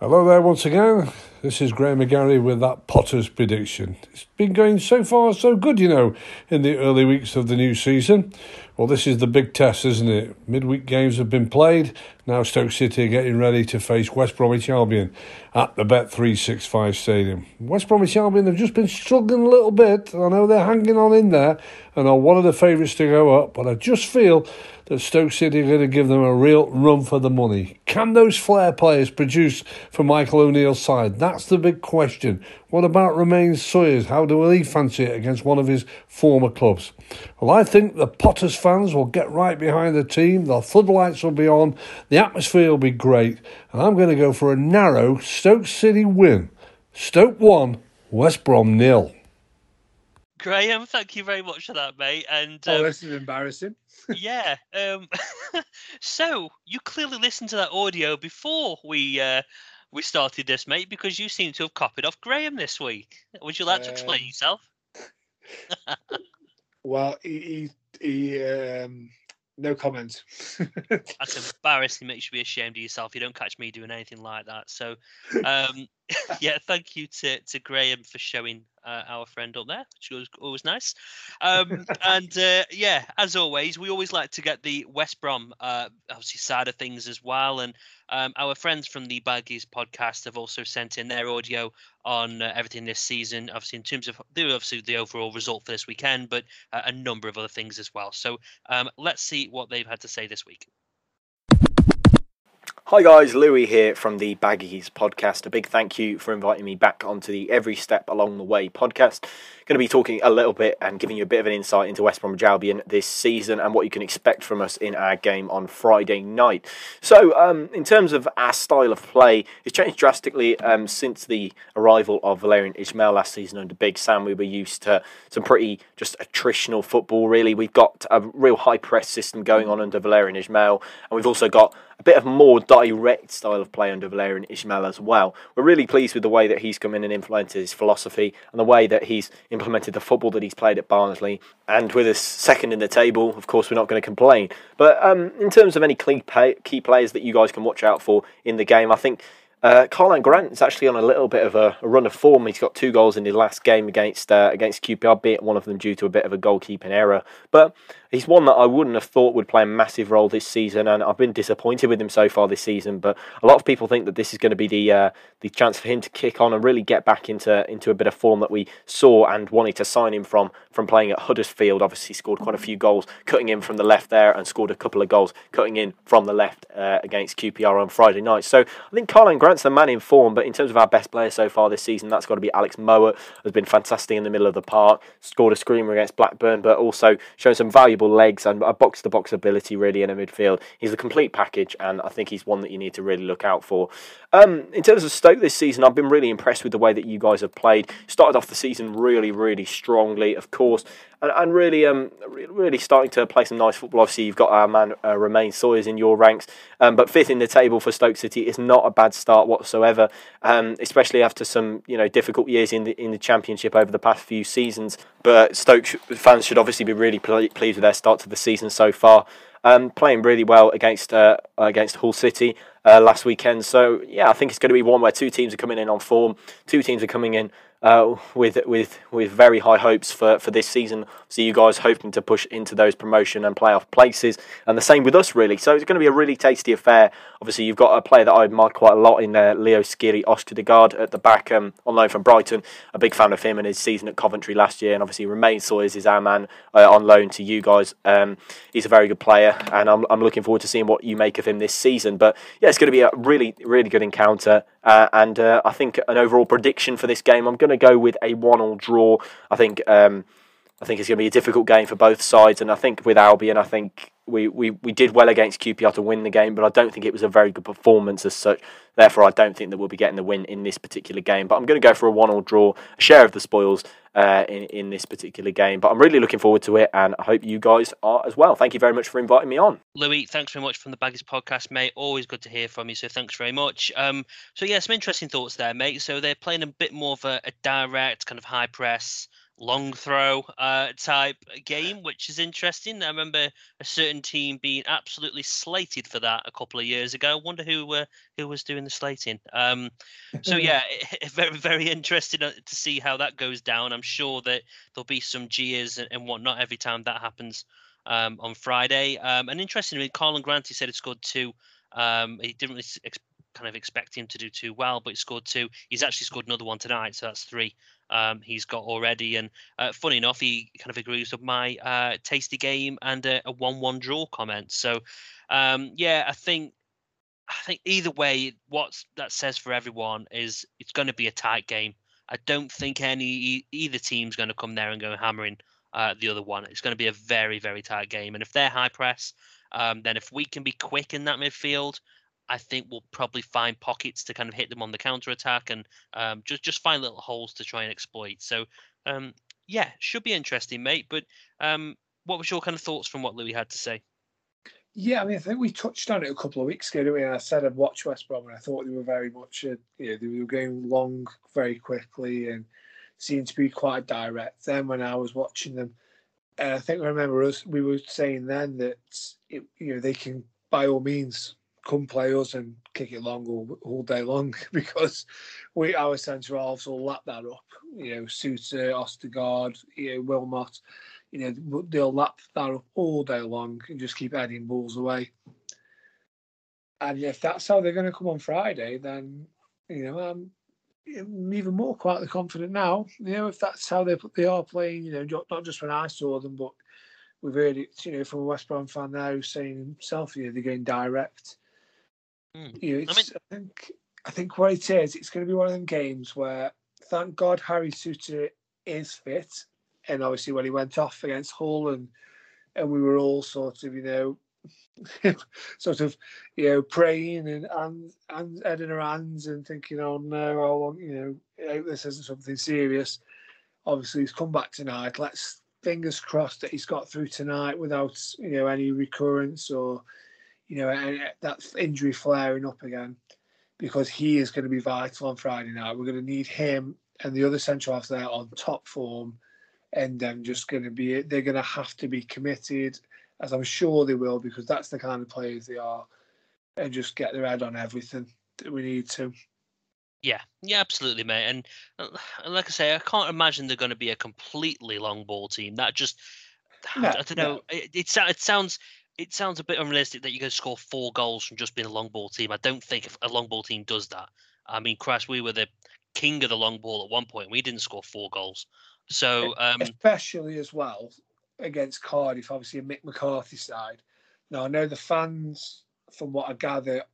Hello there once again. This is Graham McGarry with that Potter's prediction. It's been going so far so good, you know, in the early weeks of the new season. Well, this is the big test, isn't it? Midweek games have been played. Now Stoke City are getting ready to face West Bromwich Albion at the Bet365 Stadium. West Bromwich Albion have just been struggling a little bit. I know they're hanging on in there and are one of the favourites to go up, but I just feel that Stoke City are going to give them a real run for the money. Can those flair players produce for Michael O'Neill's side? That's the big question. What about Romaine Sawyers? How do he fancy it against one of his former clubs? Well, I think the Potters fans will get right behind the team. The floodlights will be on. The atmosphere will be great. And I'm going to go for a narrow Stoke City win. Stoke 1, West Brom nil. Graham, thank you very much for that, mate. And oh, um, this is embarrassing. Yeah. Um, so you clearly listened to that audio before we uh, we started this, mate, because you seem to have copied off Graham this week. Would you like to explain Um, yourself? Well, he, he, he um, no comment. That's embarrassing. Makes you be ashamed of yourself. You don't catch me doing anything like that. So, um, yeah, thank you to, to Graham for showing uh, our friend up there, which was always nice. Um, and uh, yeah, as always, we always like to get the West Brom uh, obviously side of things as well. And um, our friends from the Baggies podcast have also sent in their audio on uh, everything this season. Obviously, in terms of the obviously the overall result for this weekend, but uh, a number of other things as well. So um, let's see what they've had to say this week. Hi guys, Louis here from the Baggies podcast. A big thank you for inviting me back onto the Every Step Along the Way podcast. Going to be talking a little bit and giving you a bit of an insight into West Bromwich Albion this season and what you can expect from us in our game on Friday night. So, um, in terms of our style of play, it's changed drastically um, since the arrival of Valérien Ismaël last season under Big Sam. We were used to some pretty just attritional football. Really, we've got a real high press system going on under Valérien Ismaël, and we've also got a bit of more direct style of play under Valérien Ismaël as well. We're really pleased with the way that he's come in and influenced his philosophy and the way that he's implemented the football that he's played at Barnsley. And with us second in the table, of course, we're not going to complain. But um, in terms of any key, players that you guys can watch out for in the game, I think uh, Karlan Grant is actually on a little bit of a, a, run of form. He's got two goals in his last game against uh, against QPR, be one of them due to a bit of a goalkeeping error. But he's one that I wouldn't have thought would play a massive role this season, and I've been disappointed with him so far this season. But a lot of people think that this is going to be the uh, the chance for him to kick on and really get back into into a bit of form that we saw and wanted to sign him from from playing at Huddersfield. Obviously, scored quite a few goals, cutting in from the left there, and scored a couple of goals cutting in from the left uh, against QPR on Friday night. So I think Karlan Grant's the man in form, but in terms of our best player so far this season, that's got to be Alex Mowat. Has been fantastic in the middle of the park, scored a screamer against Blackburn, but also shown some valuable legs and a box to box ability really in a midfield. He's a complete package, and I think he's one that you need to really look out for. Um, in terms of Stoke this season, I've been really impressed with the way that you guys have played. Started off the season really, really strongly, of course, and, and really, um, really starting to play some nice football. Obviously, you've got our man uh, Romaine Sawyers in your ranks, um, but fifth in the table for Stoke City is not a bad start whatsoever, um, especially after some you know difficult years in the in the Championship over the past few seasons. But Stoke fans should obviously be really pleased with their start to the season so far. Um, playing really well against uh, against Hull City uh, last weekend. So yeah, I think it's going to be one where two teams are coming in on form. Two teams are coming in uh, with with with very high hopes for, for this season. So you guys hoping to push into those promotion and playoff places, and the same with us really. So it's going to be a really tasty affair. Obviously, you've got a player that I admire quite a lot in uh, Leo Skiri Østergaard at the back um, on loan from Brighton. A big fan of him and his season at Coventry last year, and obviously Romaine Sawyers is our man uh, on loan to you guys. Um, he's a very good player, and I'm I'm looking forward to seeing what you make of him this season. But yeah, it's going to be a really really good encounter. Uh, and uh, I think an overall prediction for this game, I'm going to go with a one-all draw. I think um, I think it's going to be a difficult game for both sides, and I think with Albion, I think we, we, we did well against QPR to win the game, but I don't think it was a very good performance as such. Therefore, I don't think that we'll be getting the win in this particular game. But I'm going to go for a one-all draw, a share of the spoils uh, in in this particular game. But I'm really looking forward to it, and I hope you guys are as well. Thank you very much for inviting me on. Louis, thanks very much from the Baggies podcast, mate. Always good to hear from you. So thanks very much. Um, so yeah, some interesting thoughts there, mate. So they're playing a bit more of a, a direct kind of high press long throw uh, type game, which is interesting. I remember a certain team being absolutely slated for that a couple of years ago. I wonder who uh, who was doing the slating. Um, so yeah, very very interesting uh, to see how that goes down. I'm sure that there'll be some jeers and, whatnot every time that happens um, on Friday. Um, and interestingly, Karlan Grant he said he scored two. Um, he didn't really ex- kind of expect him to do too well, but he scored two. He's actually scored another one tonight, so that's three um, he's got already. And uh, funny enough, he kind of agrees with my uh, tasty game and a, a one-one draw comment. So um, yeah, I think I think either way, what that says for everyone is it's going to be a tight game. I don't think any either team's going to come there and go hammering uh, the other one. It's going to be a very very tight game, and if they're high press, um, then if we can be quick in that midfield, I think we'll probably find pockets to kind of hit them on the counter attack and um, just just find little holes to try and exploit. So um, yeah, should be interesting, mate. But um, what was your kind of thoughts from what Louis had to say? Yeah, I mean, I think we touched on it a couple of weeks ago, didn't and I said I'd watch West Brom, and I thought they were very much, uh, you know, they were going long very quickly and seemed to be quite direct. Then when I was watching them, I think I remember us, we were saying then that it, you know they can by all means come play us and kick it long all, all day long because we our centre halves will lap that up. You know, Souttar, Østergaard, you know, Wilmot, you know, they'll lap that up all day long and just keep heading balls away. And if that's how they're going to come on Friday, then you know I'm, I'm even more quietly confident now. You know, if that's how they they are playing, you know, not just when I saw them, but we've heard it, you know, from a West Brom fan now saying himself, you know, they're going direct. Mm. You know, I, mean, I think I think what it is, it's going to be one of them games where, thank God, Harry Souttar is fit, and obviously when he went off against Hull, and and we were all sort of, you know, sort of, you know, praying and and and heading our hands and thinking, oh no, I want, you know, this isn't something serious. Obviously, he's come back tonight. Let's fingers crossed that he's got through tonight without, you know, any recurrence or you know, that injury flaring up again because he is going to be vital on Friday night. We're going to need him and the other central half there on top form, and then just going to be they're going to have to be committed, as I'm sure they will, because that's the kind of players they are, and just get their head on everything that we need to. Yeah, yeah, absolutely, mate. And uh, like I say, I can't imagine they're going to be a completely long ball team. That just, no, I don't know. No. It, it, it sounds it sounds a bit unrealistic that you're going to score four goals from just being a long ball team. I don't think a long ball team does that. I mean, Christ, we were the king of the long ball at one point. We didn't score four goals. So, um, especially as well against Cardiff, obviously a Mick McCarthy side. Now I know the fans, from what I gather,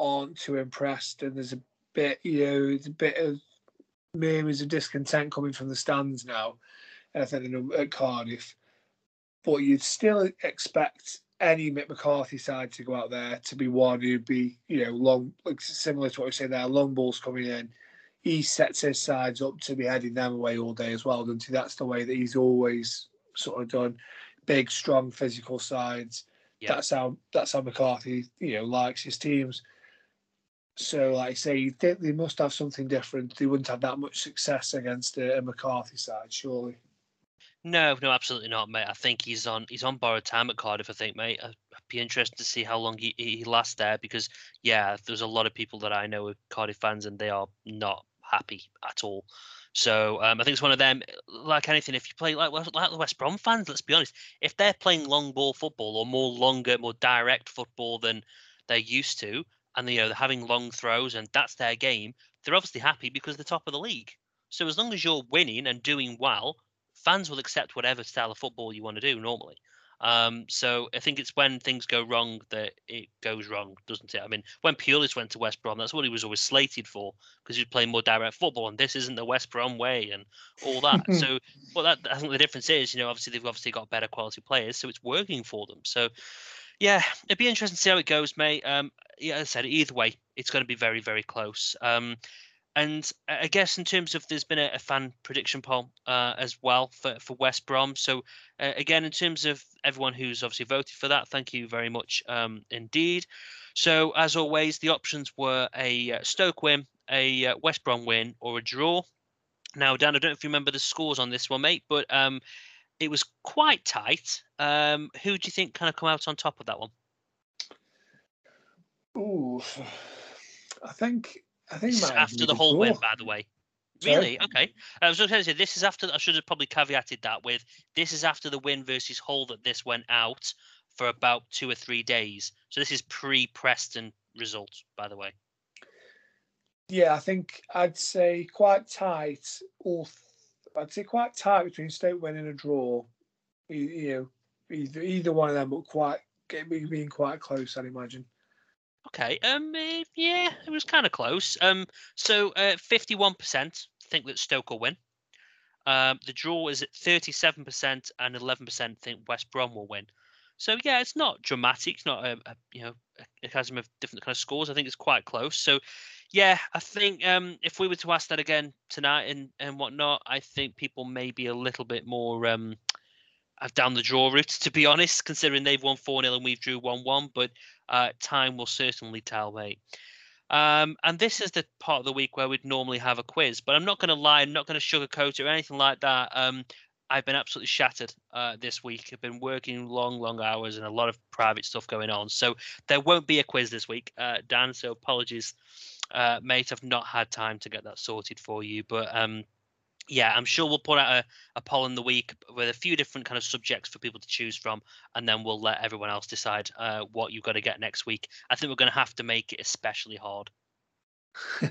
aren't too impressed, and there's a bit, you know, there's a bit of murmurs of discontent coming from the stands now. I think at Cardiff, but you'd still expect any Mick McCarthy side to go out there to be one who'd be, you know, long, like similar to what we say there, long balls coming in. He sets his sides up to be heading them away all day as well, doesn't he? That's the way that he's always sort of done. Big, strong, physical sides. That's how that's how McCarthy, you know, likes his teams. So, like I say, they, they must have something different. They wouldn't have that much success against a, a McCarthy side, surely. No, no, absolutely not, mate. I think he's on he's on borrowed time at Cardiff. I think, mate. I'd be interested to see how long he, he lasts there because, yeah, there's a lot of people that I know are Cardiff fans and they are not happy at all. So um, I think it's one of them. Like anything, if you play like like the West Brom fans, let's be honest, if they're playing long ball football or more longer, more direct football than they're used to, and you know they're having long throws and that's their game, they're obviously happy because they're top of the league. So as long as you're winning and doing well, fans will accept whatever style of football you want to do normally. Um, so I think it's when things go wrong that it goes wrong, doesn't it? I mean, when Pulis went to West Brom, that's what he was always slated for because he was playing more direct football, and this isn't the West Brom way, and all that. so, well, that I think the difference is, you know, obviously they've obviously got better quality players, so it's working for them. So, yeah, it'd be interesting to see how it goes, mate. Um, yeah, as I said, either way, it's going to be very, very close. Um, and I guess in terms of there's been a, a fan prediction poll uh, as well for, for West Brom. So uh, again, in terms of everyone who's obviously voted for that, thank you very much um, indeed. So as always, the options were a uh, Stoke win, a uh, West Brom win, or a draw. Now, Dan, I don't know if you remember the scores on this one, mate, but um, it was quite tight. Um, who do you think kind of come out on top of that one? Ooh, I think I think This is after the Hull win, by the way. Sorry? Really? Okay. I was just going to say this is after. I should have probably caveated that with this is after the win versus Hull that this went out for about two or three days. So this is pre Preston result, by the way. Yeah, I think I'd say quite tight. All I'd say quite tight between Stoke winning a draw. You, you know, either either one of them, but quite being quite close. I'd imagine. Okay. Um. eh, yeah, it was kind of close. Um. So, uh, fifty-one percent think that Stoke will win. Um. The draw is at thirty-seven percent, and eleven percent think West Brom will win. So yeah, it's not dramatic. It's not a, a you know a, a chasm of different kind of scores. I think it's quite close. So yeah, I think um, if we were to ask that again tonight and and whatnot, I think people may be a little bit more um, uh, down the draw route, to be honest, considering they've won 4 0 and we've drew 1 1. But uh, time will certainly tell, mate. Um, and this is the part of the week where we'd normally have a quiz, but I'm not going to lie, I'm not going to sugarcoat it or anything like that. Um, I've been absolutely shattered uh, this week. I've been working long, long hours and a lot of private stuff going on. So there won't be a quiz this week, uh, Dan. So apologies, uh, mate. I've not had time to get that sorted for you. But um, yeah, I'm sure we'll put out a, a poll in the week with a few different kind of subjects for people to choose from, and then we'll let everyone else decide uh, what you've got to get next week. I think we're going to have to make it especially hard.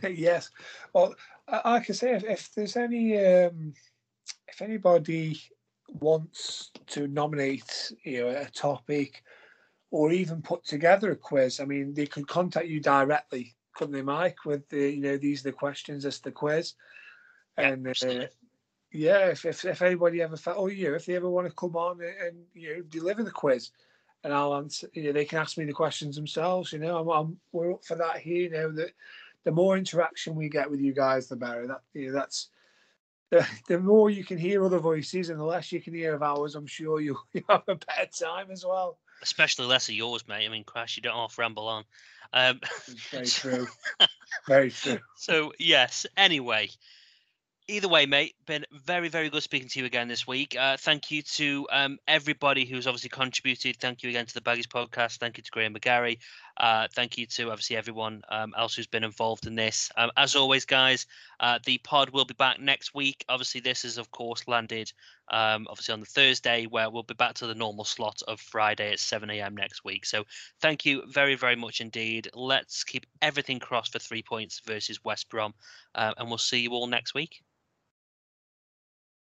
yes. Well, I, I can say if, if there's any, um, if anybody wants to nominate, you know, a topic, or even put together a quiz, I mean, they could contact you directly, couldn't they, Mike? With the, you know, these are the questions, this is the quiz, and uh, yeah, if, if if anybody ever felt, oh, you if they ever want to come on and, and you know deliver the quiz, and I'll answer, you know, they can ask me the questions themselves. You know, I'm, I'm we're up for that here. You know, that the more interaction we get with you guys, the better. That you know, that's the, the more you can hear other voices and the less you can hear of ours. I'm sure you'll, you'll have a better time as well. Especially less of yours, mate. I mean, Crash, you don't half ramble on. Um, Very true. Very true. So yes. Anyway, either way, mate, been very, very good speaking to you again this week. Uh, thank you to um, everybody who's obviously contributed. Thank you again to the Baggies podcast. Thank you to Graham McGarry. Uh, thank you to obviously everyone um, else who's been involved in this. Um, as always, guys, uh, the pod will be back next week. Obviously, this is of course landed um, obviously on the Thursday, where we'll be back to the normal slot of Friday at 7 a.m. next week. So thank you very, very much indeed. Let's keep everything crossed for three points versus West Brom, uh, and we'll see you all next week.